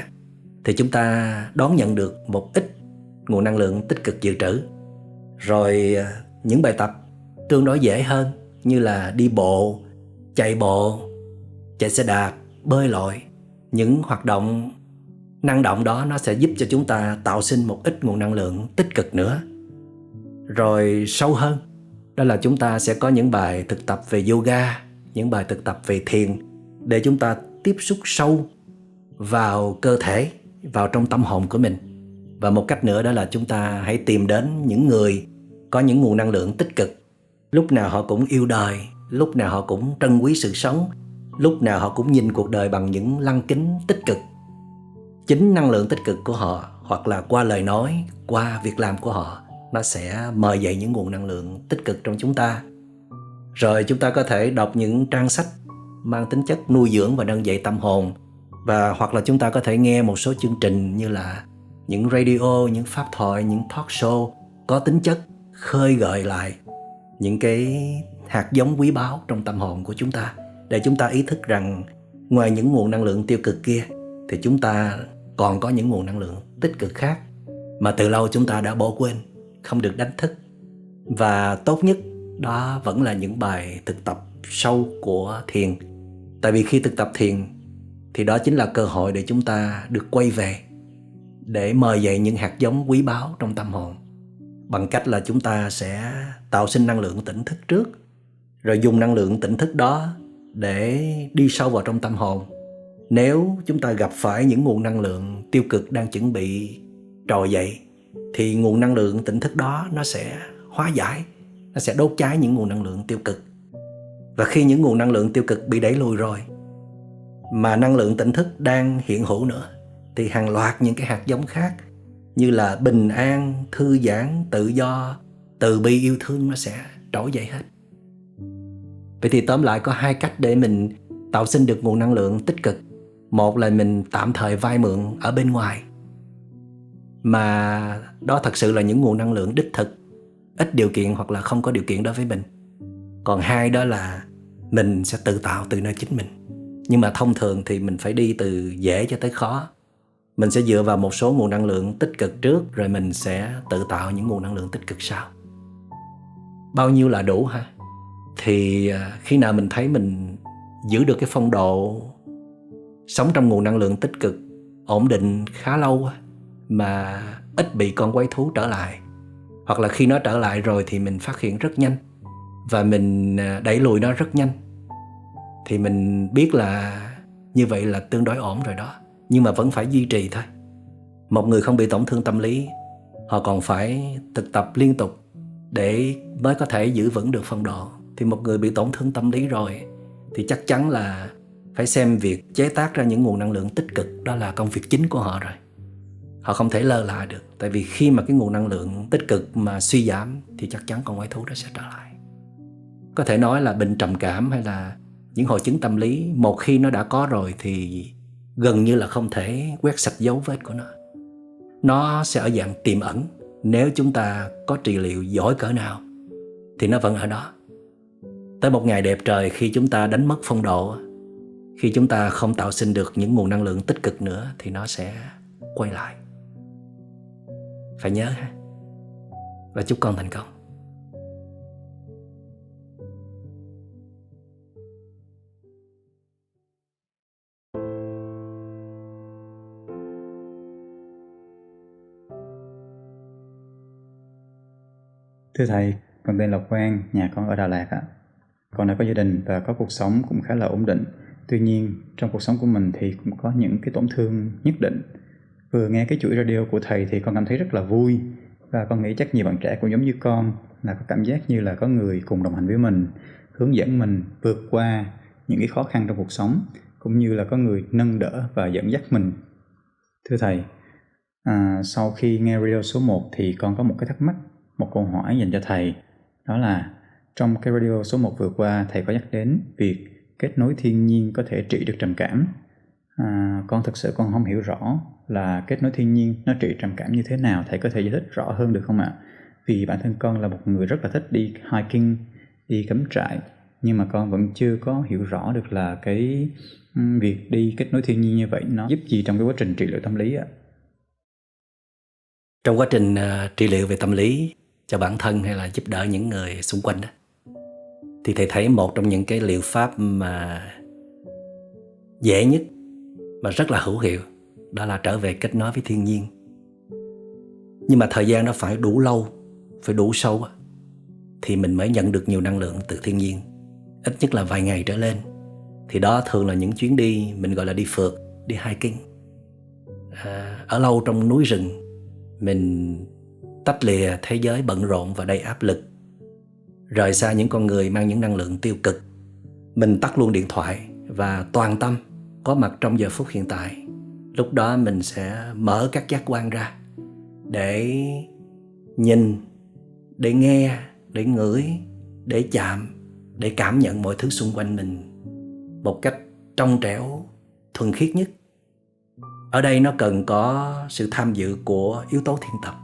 thì chúng ta đón nhận được một ít nguồn năng lượng tích cực dự trữ. Rồi à, những bài tập tương đối dễ hơn như là đi bộ, chạy bộ, chạy xe đạp, bơi lội, những hoạt động năng động đó nó sẽ giúp cho chúng ta tạo sinh một ít nguồn năng lượng tích cực nữa. Rồi sâu hơn, đó là chúng ta sẽ có những bài thực tập về yoga, những bài thực tập về thiền để chúng ta tiếp xúc sâu vào cơ thể, vào trong tâm hồn của mình. Và một cách nữa đó là chúng ta hãy tìm đến những người có những nguồn năng lượng tích cực. Lúc nào họ cũng yêu đời, lúc nào họ cũng trân quý sự sống, lúc nào họ cũng nhìn cuộc đời bằng những lăng kính tích cực chính năng lượng tích cực của họ hoặc là qua lời nói qua việc làm của họ nó sẽ mời dậy những nguồn năng lượng tích cực trong chúng ta. Rồi chúng ta có thể đọc những trang sách mang tính chất nuôi dưỡng và nâng dậy tâm hồn. Và hoặc là chúng ta có thể nghe một số chương trình như là những radio, những pháp thoại, những talk show có tính chất khơi gợi lại những cái hạt giống quý báu trong tâm hồn của chúng ta để chúng ta ý thức rằng ngoài những nguồn năng lượng tiêu cực kia thì chúng ta còn có những nguồn năng lượng tích cực khác mà từ lâu chúng ta đã bỏ quên, không được đánh thức. Và tốt nhất, đó vẫn là những bài thực tập sâu của thiền. Tại vì khi thực tập thiền, thì đó chính là cơ hội để chúng ta được quay về, để mời dậy những hạt giống quý báu trong tâm hồn. Bằng cách là chúng ta sẽ tạo sinh năng lượng tỉnh thức trước, rồi dùng năng lượng tỉnh thức đó để đi sâu vào trong tâm hồn nếu chúng ta gặp phải những nguồn năng lượng tiêu cực đang chuẩn bị trồi dậy, thì nguồn năng lượng tỉnh thức đó nó sẽ hóa giải, nó sẽ đốt cháy những nguồn năng lượng tiêu cực. Và khi những nguồn năng lượng tiêu cực bị đẩy lùi rồi, mà năng lượng tỉnh thức đang hiện hữu nữa, thì hàng loạt những cái hạt giống khác như là bình an, thư giãn, tự do, từ bi yêu thương nó sẽ trỗi dậy hết. Vậy thì tóm lại có hai cách để mình tạo sinh được nguồn năng lượng tích cực một là mình tạm thời vay mượn ở bên ngoài, mà đó thật sự là những nguồn năng lượng đích thực, ít điều kiện hoặc là không có điều kiện đối với mình. Còn hai đó là mình sẽ tự tạo từ nơi chính mình. Nhưng mà thông thường thì mình phải đi từ dễ cho tới khó. Mình sẽ dựa vào một số nguồn năng lượng tích cực trước, rồi mình sẽ tự tạo những nguồn năng lượng tích cực sau. Bao nhiêu là đủ ha? Thì à, khi nào mình thấy mình giữ được cái phong độ sống trong nguồn năng lượng tích cực, ổn định khá lâu mà ít bị con quái thú trở lại. Hoặc là khi nó trở lại rồi thì mình phát hiện rất nhanh, và mình à, đẩy lùi nó rất nhanh. Thì mình biết là như vậy là tương đối ổn rồi đó, nhưng mà vẫn phải duy trì thôi. Một người không bị tổn thương tâm lý, họ còn phải thực tập liên tục để mới có thể giữ vững được phong độ. Thì một người bị tổn thương tâm lý rồi thì chắc chắn là phải xem việc chế tác ra những nguồn năng lượng tích cực, đó là công việc chính của họ rồi. Họ không thể lơ là được, tại vì khi mà cái nguồn năng lượng tích cực mà suy giảm thì chắc chắn con quái thú đó sẽ trở lại. Có thể nói là bệnh trầm cảm hay là những hội chứng tâm lý, một khi nó đã có rồi thì gần như là không thể quét sạch dấu vết của nó. Nó sẽ ở dạng tiềm ẩn. Nếu chúng ta có trị liệu giỏi cỡ nào thì nó vẫn ở đó. Tới một ngày đẹp trời khi chúng ta đánh mất phong độ khi chúng ta không tạo sinh được những nguồn năng lượng tích cực nữa thì nó sẽ quay lại phải nhớ ha và chúc con thành công Thưa Thầy, con tên Lộc Quang, nhà con ở Đà Lạt ạ. Con đã có gia đình và có cuộc sống cũng khá là ổn định. Tuy nhiên, trong cuộc sống của mình thì cũng có những cái tổn thương nhất định. Vừa nghe cái chuỗi radio của Thầy thì con cảm thấy rất là vui và con nghĩ chắc nhiều bạn trẻ cũng giống như con là có cảm giác như là có người cùng đồng hành với mình, hướng dẫn mình vượt qua những cái khó khăn trong cuộc sống cũng như là có người nâng đỡ và dẫn dắt mình. Thưa Thầy, à, sau khi nghe radio số 1 thì con có một cái thắc mắc một câu hỏi dành cho thầy đó là trong cái radio số 1 vừa qua thầy có nhắc đến việc kết nối thiên nhiên có thể trị được trầm cảm. À, con thực sự con không hiểu rõ là kết nối thiên nhiên nó trị trầm cảm như thế nào thầy có thể giải thích rõ hơn được không ạ? Vì bản thân con là một người rất là thích đi hiking đi cắm trại nhưng mà con vẫn chưa có hiểu rõ được là cái việc đi kết nối thiên nhiên như vậy nó giúp gì trong cái quá trình trị liệu tâm lý ạ. Trong quá trình uh, trị liệu về tâm lý cho bản thân hay là giúp đỡ những người xung quanh đó? Thì thầy thấy một trong những cái liệu pháp mà dễ nhất mà rất là hữu hiệu đó là trở về kết nối với thiên nhiên. Nhưng mà thời gian nó phải đủ lâu phải đủ sâu thì mình mới nhận được nhiều năng lượng từ thiên nhiên. Ít nhất là vài ngày trở lên. Thì đó thường là những chuyến đi mình gọi là đi phượt đi hiking. À, ở lâu trong núi rừng mình tách lìa thế giới bận rộn và đầy áp lực rời xa những con người mang những năng lượng tiêu cực. Mình tắt luôn điện thoại và toàn tâm có mặt trong giờ phút hiện tại. Lúc đó mình sẽ mở các giác quan ra để nhìn, để nghe, để ngửi, để chạm, để cảm nhận mọi thứ xung quanh mình một cách trong trẻo, thuần khiết nhất. Ở đây nó cần có sự tham dự của yếu tố thiên tập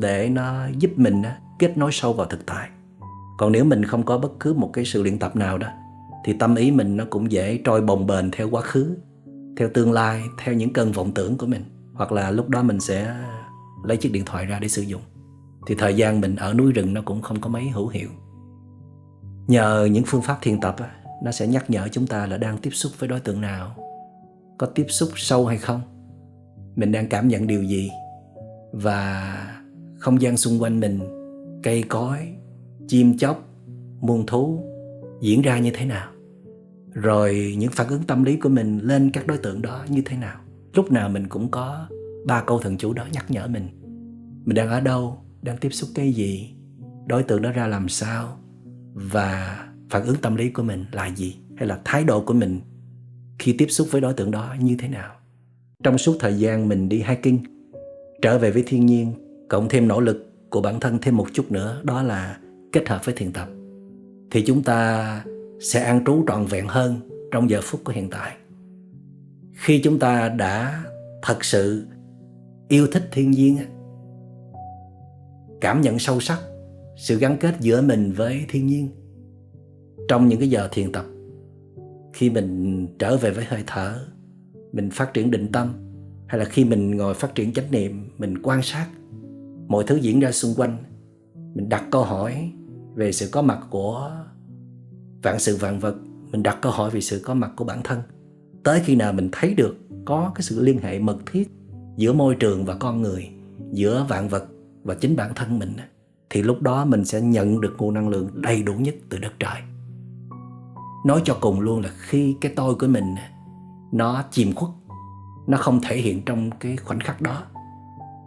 để nó giúp mình kết nối sâu vào thực tại còn nếu mình không có bất cứ một cái sự luyện tập nào đó, thì tâm ý mình nó cũng dễ trôi bồng bềnh theo quá khứ, theo tương lai, theo những cơn vọng tưởng của mình. Hoặc là lúc đó mình sẽ lấy chiếc điện thoại ra để sử dụng. Thì thời gian mình ở núi rừng nó cũng không có mấy hữu hiệu. Nhờ những phương pháp thiền tập nó sẽ nhắc nhở chúng ta là đang tiếp xúc với đối tượng nào, có tiếp xúc sâu hay không, mình đang cảm nhận điều gì, và không gian xung quanh mình cây cối chim chóc, muôn thú diễn ra như thế nào? Rồi những phản ứng tâm lý của mình lên các đối tượng đó như thế nào? Lúc nào mình cũng có ba câu thần chú đó nhắc nhở mình. Mình đang ở đâu? Đang tiếp xúc cái gì? Đối tượng đó ra làm sao? Và phản ứng tâm lý của mình là gì? Hay là thái độ của mình khi tiếp xúc với đối tượng đó như thế nào? Trong suốt thời gian mình đi hiking, trở về với thiên nhiên, cộng thêm nỗ lực của bản thân thêm một chút nữa, đó là kết hợp với thiền tập, thì chúng ta sẽ an trú trọn vẹn hơn trong giờ phút của hiện tại. Khi chúng ta đã thật sự yêu thích thiên nhiên cảm nhận sâu sắc sự gắn kết giữa mình với thiên nhiên, trong những cái giờ thiền tập, khi mình trở về với hơi thở, mình phát triển định tâm, hay là khi mình ngồi phát triển chánh niệm, mình quan sát mọi thứ diễn ra xung quanh, mình đặt câu hỏi về sự có mặt của vạn sự vạn vật. Mình đặt câu hỏi về sự có mặt của bản thân. Tới khi nào mình thấy được có cái sự liên hệ mật thiết giữa môi trường và con người, giữa vạn vật và chính bản thân mình thì lúc đó mình sẽ nhận được nguồn năng lượng đầy đủ nhất từ đất trời. Nói cho cùng luôn là khi cái tôi của mình nó chìm khuất, nó không thể hiện trong cái khoảnh khắc đó.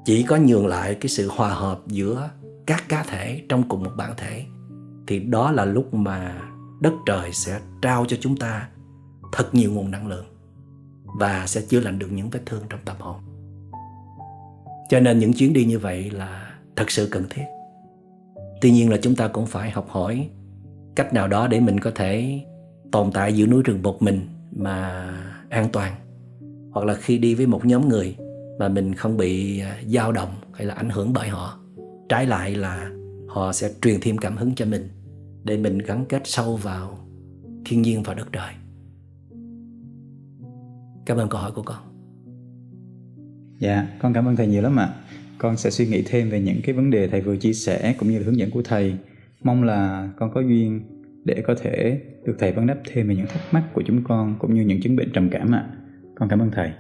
Chỉ có nhường lại cái sự hòa hợp giữa các cá thể trong cùng một bản thể thì đó là lúc mà đất trời sẽ trao cho chúng ta thật nhiều nguồn năng lượng và sẽ chữa lành được những vết thương trong tâm hồn. Cho nên những chuyến đi như vậy là thật sự cần thiết. Tuy nhiên là chúng ta cũng phải học hỏi cách nào đó để mình có thể tồn tại giữa núi rừng một mình mà an toàn. Hoặc là khi đi với một nhóm người mà mình không bị à, dao động hay là ảnh hưởng bởi họ. Trái lại là họ sẽ truyền thêm cảm hứng cho mình để mình gắn kết sâu vào thiên nhiên và đất trời. Cảm ơn câu hỏi của con. Dạ con cảm ơn thầy nhiều lắm ạ. Con sẽ suy nghĩ thêm về những cái vấn đề thầy vừa chia sẻ cũng như là hướng dẫn của thầy. Mong là con có duyên để có thể được thầy vấn đáp thêm về những thắc mắc của chúng con cũng như những chứng bệnh trầm cảm ạ. Con cảm ơn thầy.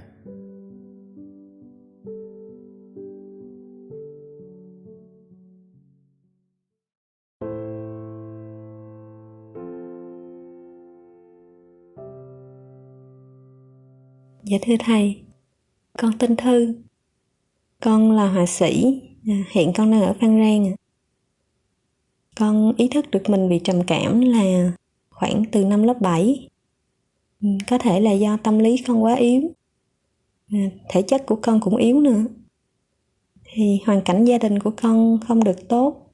Dạ thưa thầy, con tên Thư. Con là họa sĩ, à, hiện con đang ở Phan Rang. Con ý thức được mình bị trầm cảm là khoảng từ năm lớp 7. Ừ, có thể là do tâm lý con quá yếu. À, thể chất của con cũng yếu nữa. Thì hoàn cảnh gia đình của con không được tốt.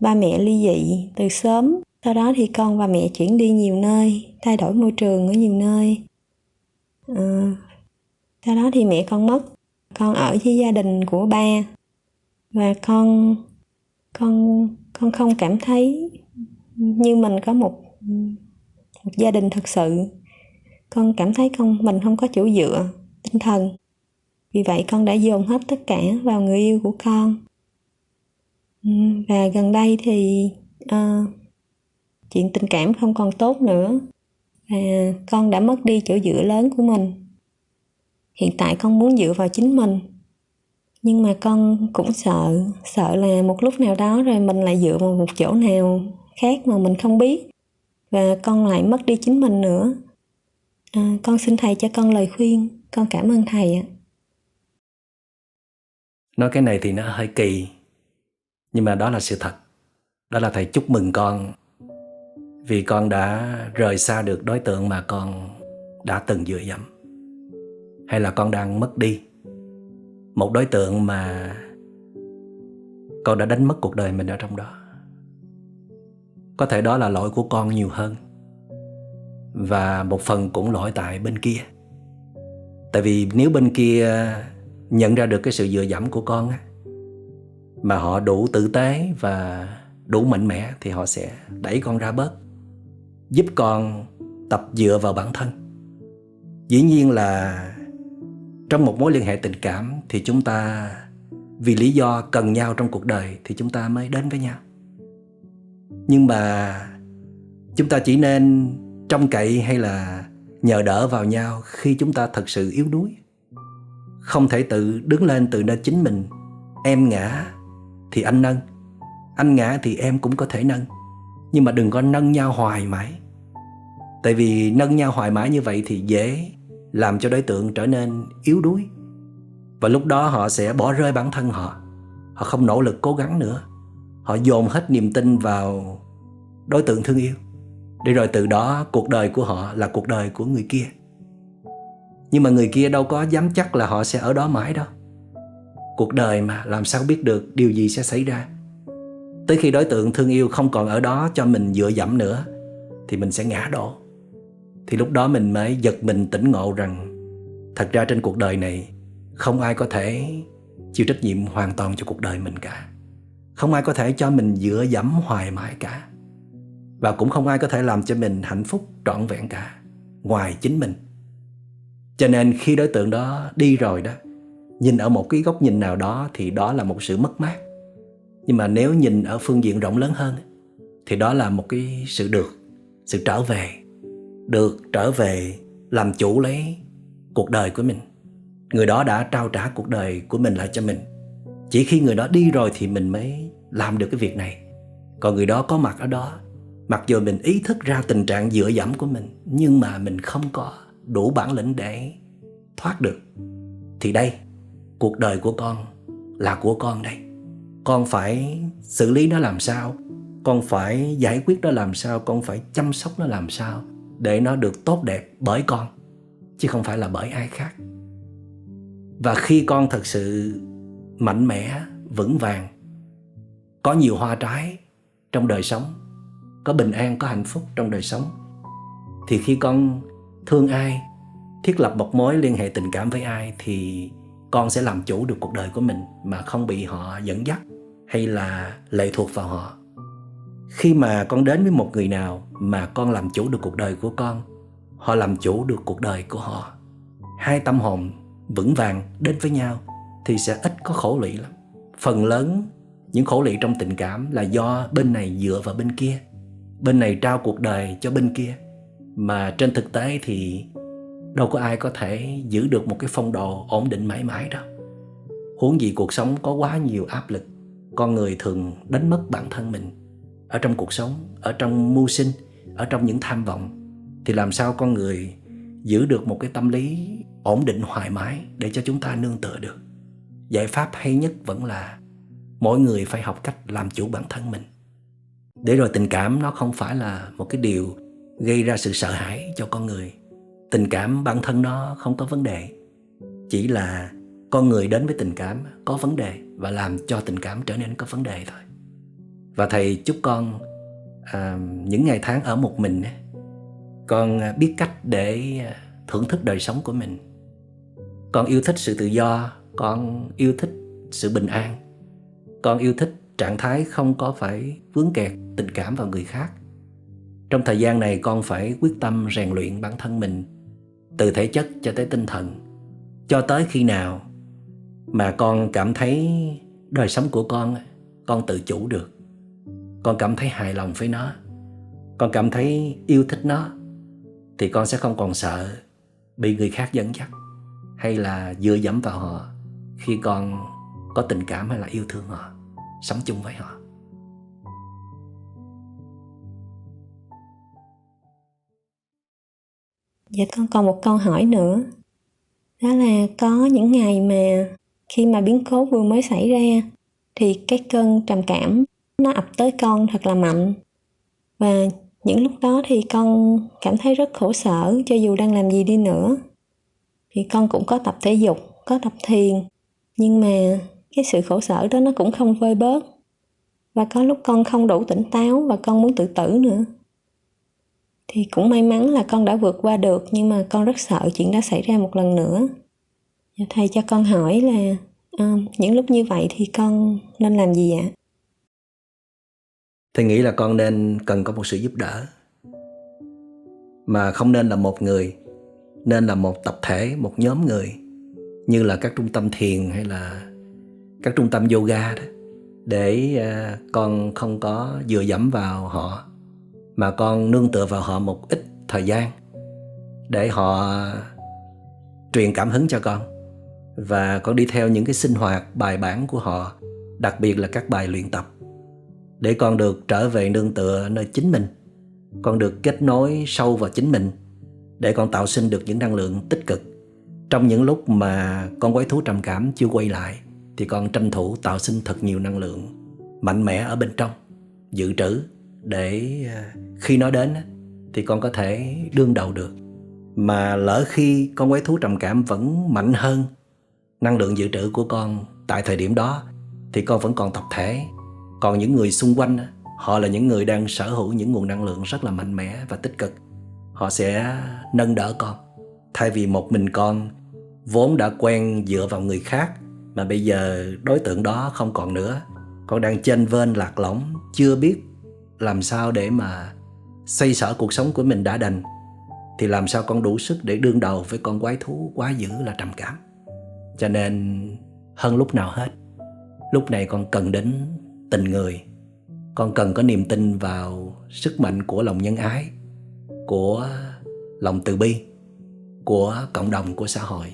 Ba mẹ ly dị từ sớm, sau đó thì con và mẹ chuyển đi nhiều nơi, thay đổi môi trường ở nhiều nơi à, sau đó thì mẹ con mất. Con ở với gia đình của ba. Và con con con không cảm thấy như mình có một một gia đình thật sự. Con cảm thấy con mình không có chỗ dựa tinh thần. Vì vậy con đã dồn hết tất cả vào người yêu của con. Ừ, và gần đây thì uh, chuyện tình cảm không còn tốt nữa à, con đã mất đi chỗ dựa lớn của mình. Hiện tại con muốn dựa vào chính mình. Nhưng mà con cũng sợ sợ là một lúc nào đó rồi mình lại dựa vào một chỗ nào khác mà mình không biết. Và con lại mất đi chính mình nữa. À, con xin thầy cho con lời khuyên. Con cảm ơn thầy ạ. Nói cái này thì nó hơi kỳ. Nhưng mà đó là sự thật. Đó là thầy chúc mừng con vì con đã rời xa được đối tượng mà con đã từng dựa dẫm. Hay là con đang mất đi một đối tượng mà con đã đánh mất cuộc đời mình ở trong đó. Có thể đó là lỗi của con nhiều hơn và một phần cũng lỗi tại bên kia. Tại vì nếu bên kia nhận ra được cái sự dựa dẫm của con á, mà họ đủ tử tế và đủ mạnh mẽ thì họ sẽ đẩy con ra bớt giúp con tập dựa vào bản thân. Dĩ nhiên là trong một mối liên hệ tình cảm thì chúng ta, vì lý do cần nhau trong cuộc đời thì chúng ta mới đến với nhau. Nhưng mà chúng ta chỉ nên trông cậy hay là nhờ đỡ vào nhau khi chúng ta thật sự yếu đuối. Không thể tự đứng lên từ nơi chính mình. Em ngã thì anh nâng, anh ngã thì em cũng có thể nâng nhưng mà đừng có nâng nhau hoài mãi. Tại vì nâng nhau hoài mãi như vậy thì dễ làm cho đối tượng trở nên yếu đuối. Và lúc đó họ sẽ bỏ rơi bản thân họ. Họ không nỗ lực cố gắng nữa. Họ dồn hết niềm tin vào đối tượng thương yêu. Để rồi từ đó cuộc đời của họ là cuộc đời của người kia. Nhưng mà người kia đâu có dám chắc là họ sẽ ở đó mãi đâu. Cuộc đời mà, làm sao biết được điều gì sẽ xảy ra? Tới khi đối tượng thương yêu không còn ở đó cho mình dựa dẫm nữa, thì mình sẽ ngã đổ. Thì lúc đó mình mới giật mình tỉnh ngộ rằng, thật ra trên cuộc đời này, không ai có thể chịu trách nhiệm hoàn toàn cho cuộc đời mình cả. Không ai có thể cho mình dựa dẫm hoài mãi cả. Và cũng không ai có thể làm cho mình hạnh phúc trọn vẹn cả, ngoài chính mình. Cho nên khi đối tượng đó đi rồi đó, nhìn ở một cái góc nhìn nào đó thì đó là một sự mất mát nhưng mà nếu nhìn ở phương diện rộng lớn hơn thì đó là một cái sự được, sự trở về, được trở về làm chủ lấy cuộc đời của mình. Người đó đã trao trả cuộc đời của mình lại cho mình. Chỉ khi người đó đi rồi thì mình mới làm được cái việc này. Còn người đó có mặt ở đó, mặc dù mình ý thức ra tình trạng dựa dẫm của mình, nhưng mà mình không có đủ bản lĩnh để thoát được. Thì đây, cuộc đời của con là của con đây con phải xử lý nó làm sao? Con phải giải quyết nó làm sao? Con phải chăm sóc nó làm sao để nó được tốt đẹp bởi con, chứ không phải là bởi ai khác? Và khi con thật sự mạnh mẽ, vững vàng, có nhiều hoa trái trong đời sống, có bình an, có hạnh phúc trong đời sống, thì khi con thương ai, thiết lập một mối liên hệ tình cảm với ai thì con sẽ làm chủ được cuộc đời của mình mà không bị họ dẫn dắt hay là lệ thuộc vào họ. Khi mà con đến với một người nào mà con làm chủ được cuộc đời của con, họ làm chủ được cuộc đời của họ. Hai tâm hồn vững vàng đến với nhau thì sẽ ít có khổ lụy lắm. Phần lớn những khổ lụy trong tình cảm là do bên này dựa vào bên kia, bên này trao cuộc đời cho bên kia. Mà trên thực tế thì đâu có ai có thể giữ được một cái phong độ ổn định mãi mãi đâu. Huống gì cuộc sống có quá nhiều áp lực con người thường đánh mất bản thân mình. Ở trong cuộc sống, ở trong mưu sinh, ở trong những tham vọng, thì làm sao con người giữ được một cái tâm lý ổn định hoài mái để cho chúng ta nương tựa được? Giải pháp hay nhất vẫn là mỗi người phải học cách làm chủ bản thân mình. Để rồi tình cảm nó không phải là một cái điều gây ra sự sợ hãi cho con người, tình cảm bản thân nó không có vấn đề. Chỉ là con người đến với tình cảm có vấn đề và làm cho tình cảm trở nên có vấn đề thôi. Và thầy chúc con à, những ngày tháng ở một mình con à, biết cách để à, thưởng thức đời sống của mình. Con yêu thích sự tự do con yêu thích sự bình an. Con yêu thích trạng thái không có phải vướng kẹt tình cảm vào người khác. Trong thời gian này con phải quyết tâm rèn luyện bản thân mình từ thể chất cho tới tinh thần. Cho tới khi nào mà con cảm thấy đời sống của con con tự chủ được. Con cảm thấy hài lòng với nó. Con cảm thấy yêu thích nó. Thì con sẽ không còn sợ bị người khác dẫn dắt hay là dựa dẫm vào họ khi con có tình cảm hay là yêu thương họ, sống chung với họ. Dạ con còn một câu hỏi nữa. Đó là có những ngày mà khi mà biến cố vừa mới xảy ra thì cái cơn trầm cảm nó ập tới con thật là mạnh. Và những lúc đó thì con cảm thấy rất khổ sở cho dù đang làm gì đi nữa. Thì con cũng có tập thể dục, có tập thiền. Nhưng mà cái sự khổ sở đó nó cũng không vơi bớt. Và có lúc con không đủ tỉnh táo và con muốn tự tử nữa thì cũng may mắn là con đã vượt qua được nhưng mà con rất sợ chuyện đó xảy ra một lần nữa Dạ, thầy cho con hỏi là uh, những lúc như vậy thì con nên làm gì ạ? Thầy nghĩ là con nên cần có một sự giúp đỡ. Mà không nên là một người nên là một tập thể một nhóm người như là các trung tâm thiền hay là các trung tâm yoga đó để uh, con không có dựa dẫm vào họ mà con nương tựa vào họ một ít thời gian để họ truyền cảm hứng cho con và con đi theo những cái sinh hoạt, bài bản của họ, đặc biệt là các bài luyện tập. Để con được trở về nương tựa nơi chính mình, con được kết nối sâu vào chính mình, để con tạo sinh được những năng lượng tích cực. Trong những lúc mà con quái thú trầm cảm chưa quay lại, thì con tranh thủ tạo sinh thật nhiều năng lượng mạnh mẽ ở bên trong, dự trữ để à, khi nó đến thì con có thể đương đầu được. Mà lỡ khi con quái thú trầm cảm vẫn mạnh hơn Năng lượng dự trữ của con tại thời điểm đó thì con vẫn còn tập thể. Còn những người xung quanh, họ là những người đang sở hữu những nguồn năng lượng rất là mạnh mẽ và tích cực. Họ sẽ nâng đỡ con. Thay vì một mình con vốn đã quen dựa vào người khác mà bây giờ đối tượng đó không còn nữa. Con đang chênh vênh lạc lõng, chưa biết làm sao để mà xây sở cuộc sống của mình đã đành thì làm sao con đủ sức để đương đầu với con quái thú quá dữ là trầm cảm cho nên hơn lúc nào hết, lúc này con cần đến tình người. Con cần có niềm tin vào sức mạnh của lòng nhân ái, của lòng từ bi, của cộng đồng, của xã hội.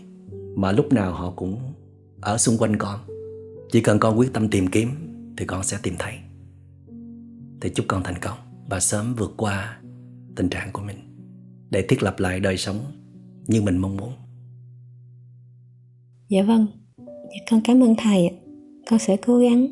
Mà lúc nào họ cũng ở xung quanh con. Chỉ cần con quyết tâm tìm kiếm thì con sẽ tìm thấy. Thì chúc con thành công và sớm vượt qua tình trạng của mình để thiết lập lại đời sống như mình mong muốn dạ vâng. Dạ con cảm ơn thầy con sẽ cố gắng.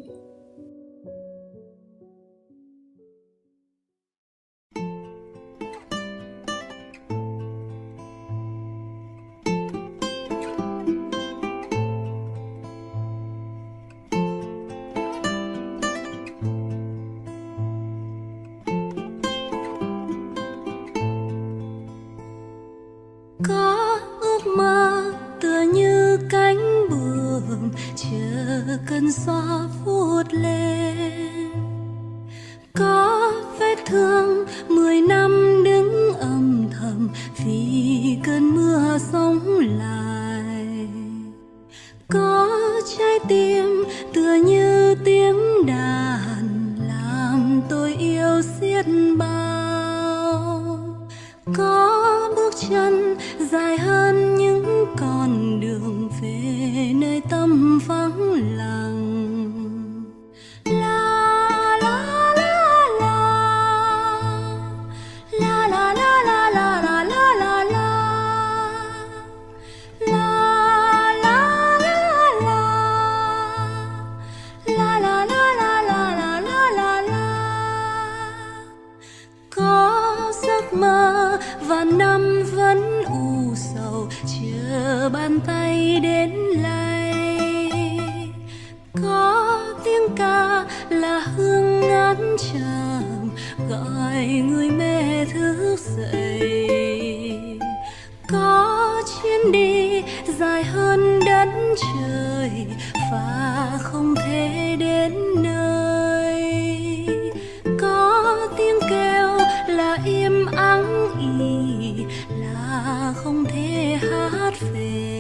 nothing.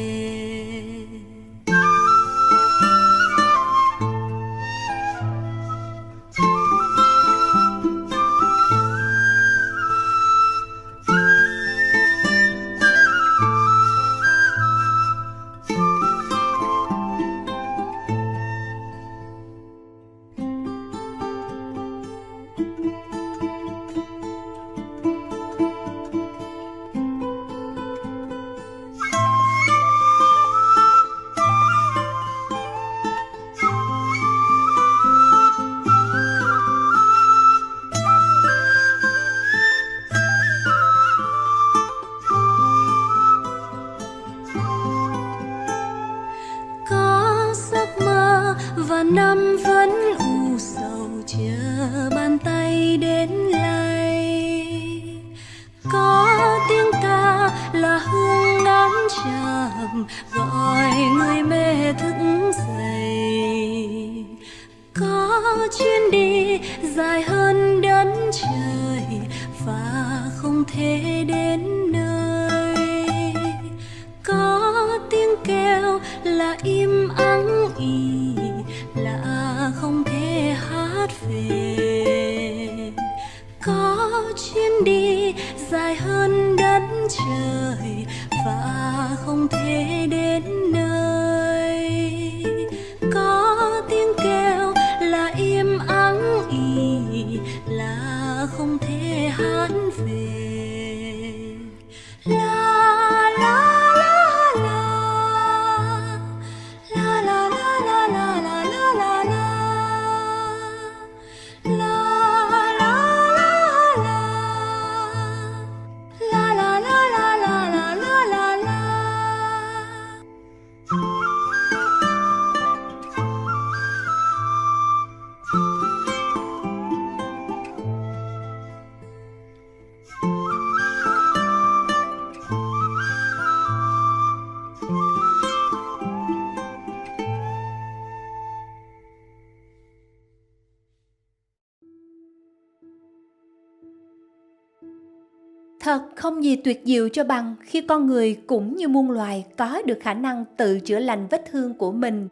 Không gì tuyệt diệu cho bằng khi con người cũng như muôn loài có được khả năng tự chữa lành vết thương của mình.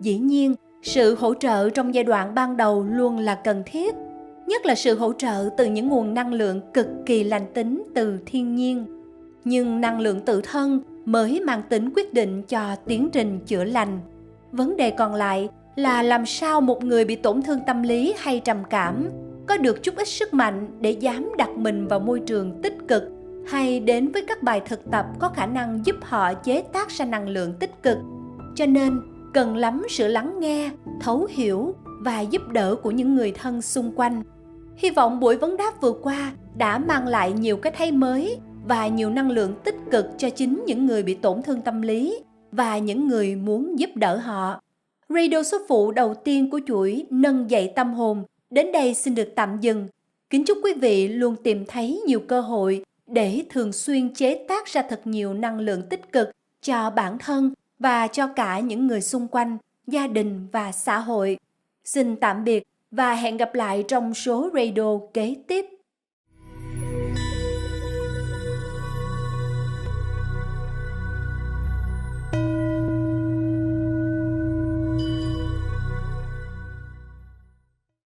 Dĩ nhiên, sự hỗ trợ trong giai đoạn ban đầu luôn là cần thiết, nhất là sự hỗ trợ từ những nguồn năng lượng cực kỳ lành tính từ thiên nhiên. Nhưng năng lượng tự thân mới mang tính quyết định cho tiến trình chữa lành. Vấn đề còn lại là làm sao một người bị tổn thương tâm lý hay trầm cảm có được chút ít sức mạnh để dám đặt mình vào môi trường tích cực hay đến với các bài thực tập có khả năng giúp họ chế tác ra năng lượng tích cực. Cho nên, cần lắm sự lắng nghe, thấu hiểu và giúp đỡ của những người thân xung quanh. Hy vọng buổi vấn đáp vừa qua đã mang lại nhiều cái thay mới và nhiều năng lượng tích cực cho chính những người bị tổn thương tâm lý và những người muốn giúp đỡ họ. Radio số phụ đầu tiên của chuỗi nâng dậy tâm hồn Đến đây xin được tạm dừng. Kính chúc quý vị luôn tìm thấy nhiều cơ hội để thường xuyên chế tác ra thật nhiều năng lượng tích cực cho bản thân và cho cả những người xung quanh, gia đình và xã hội. Xin tạm biệt và hẹn gặp lại trong số radio kế tiếp.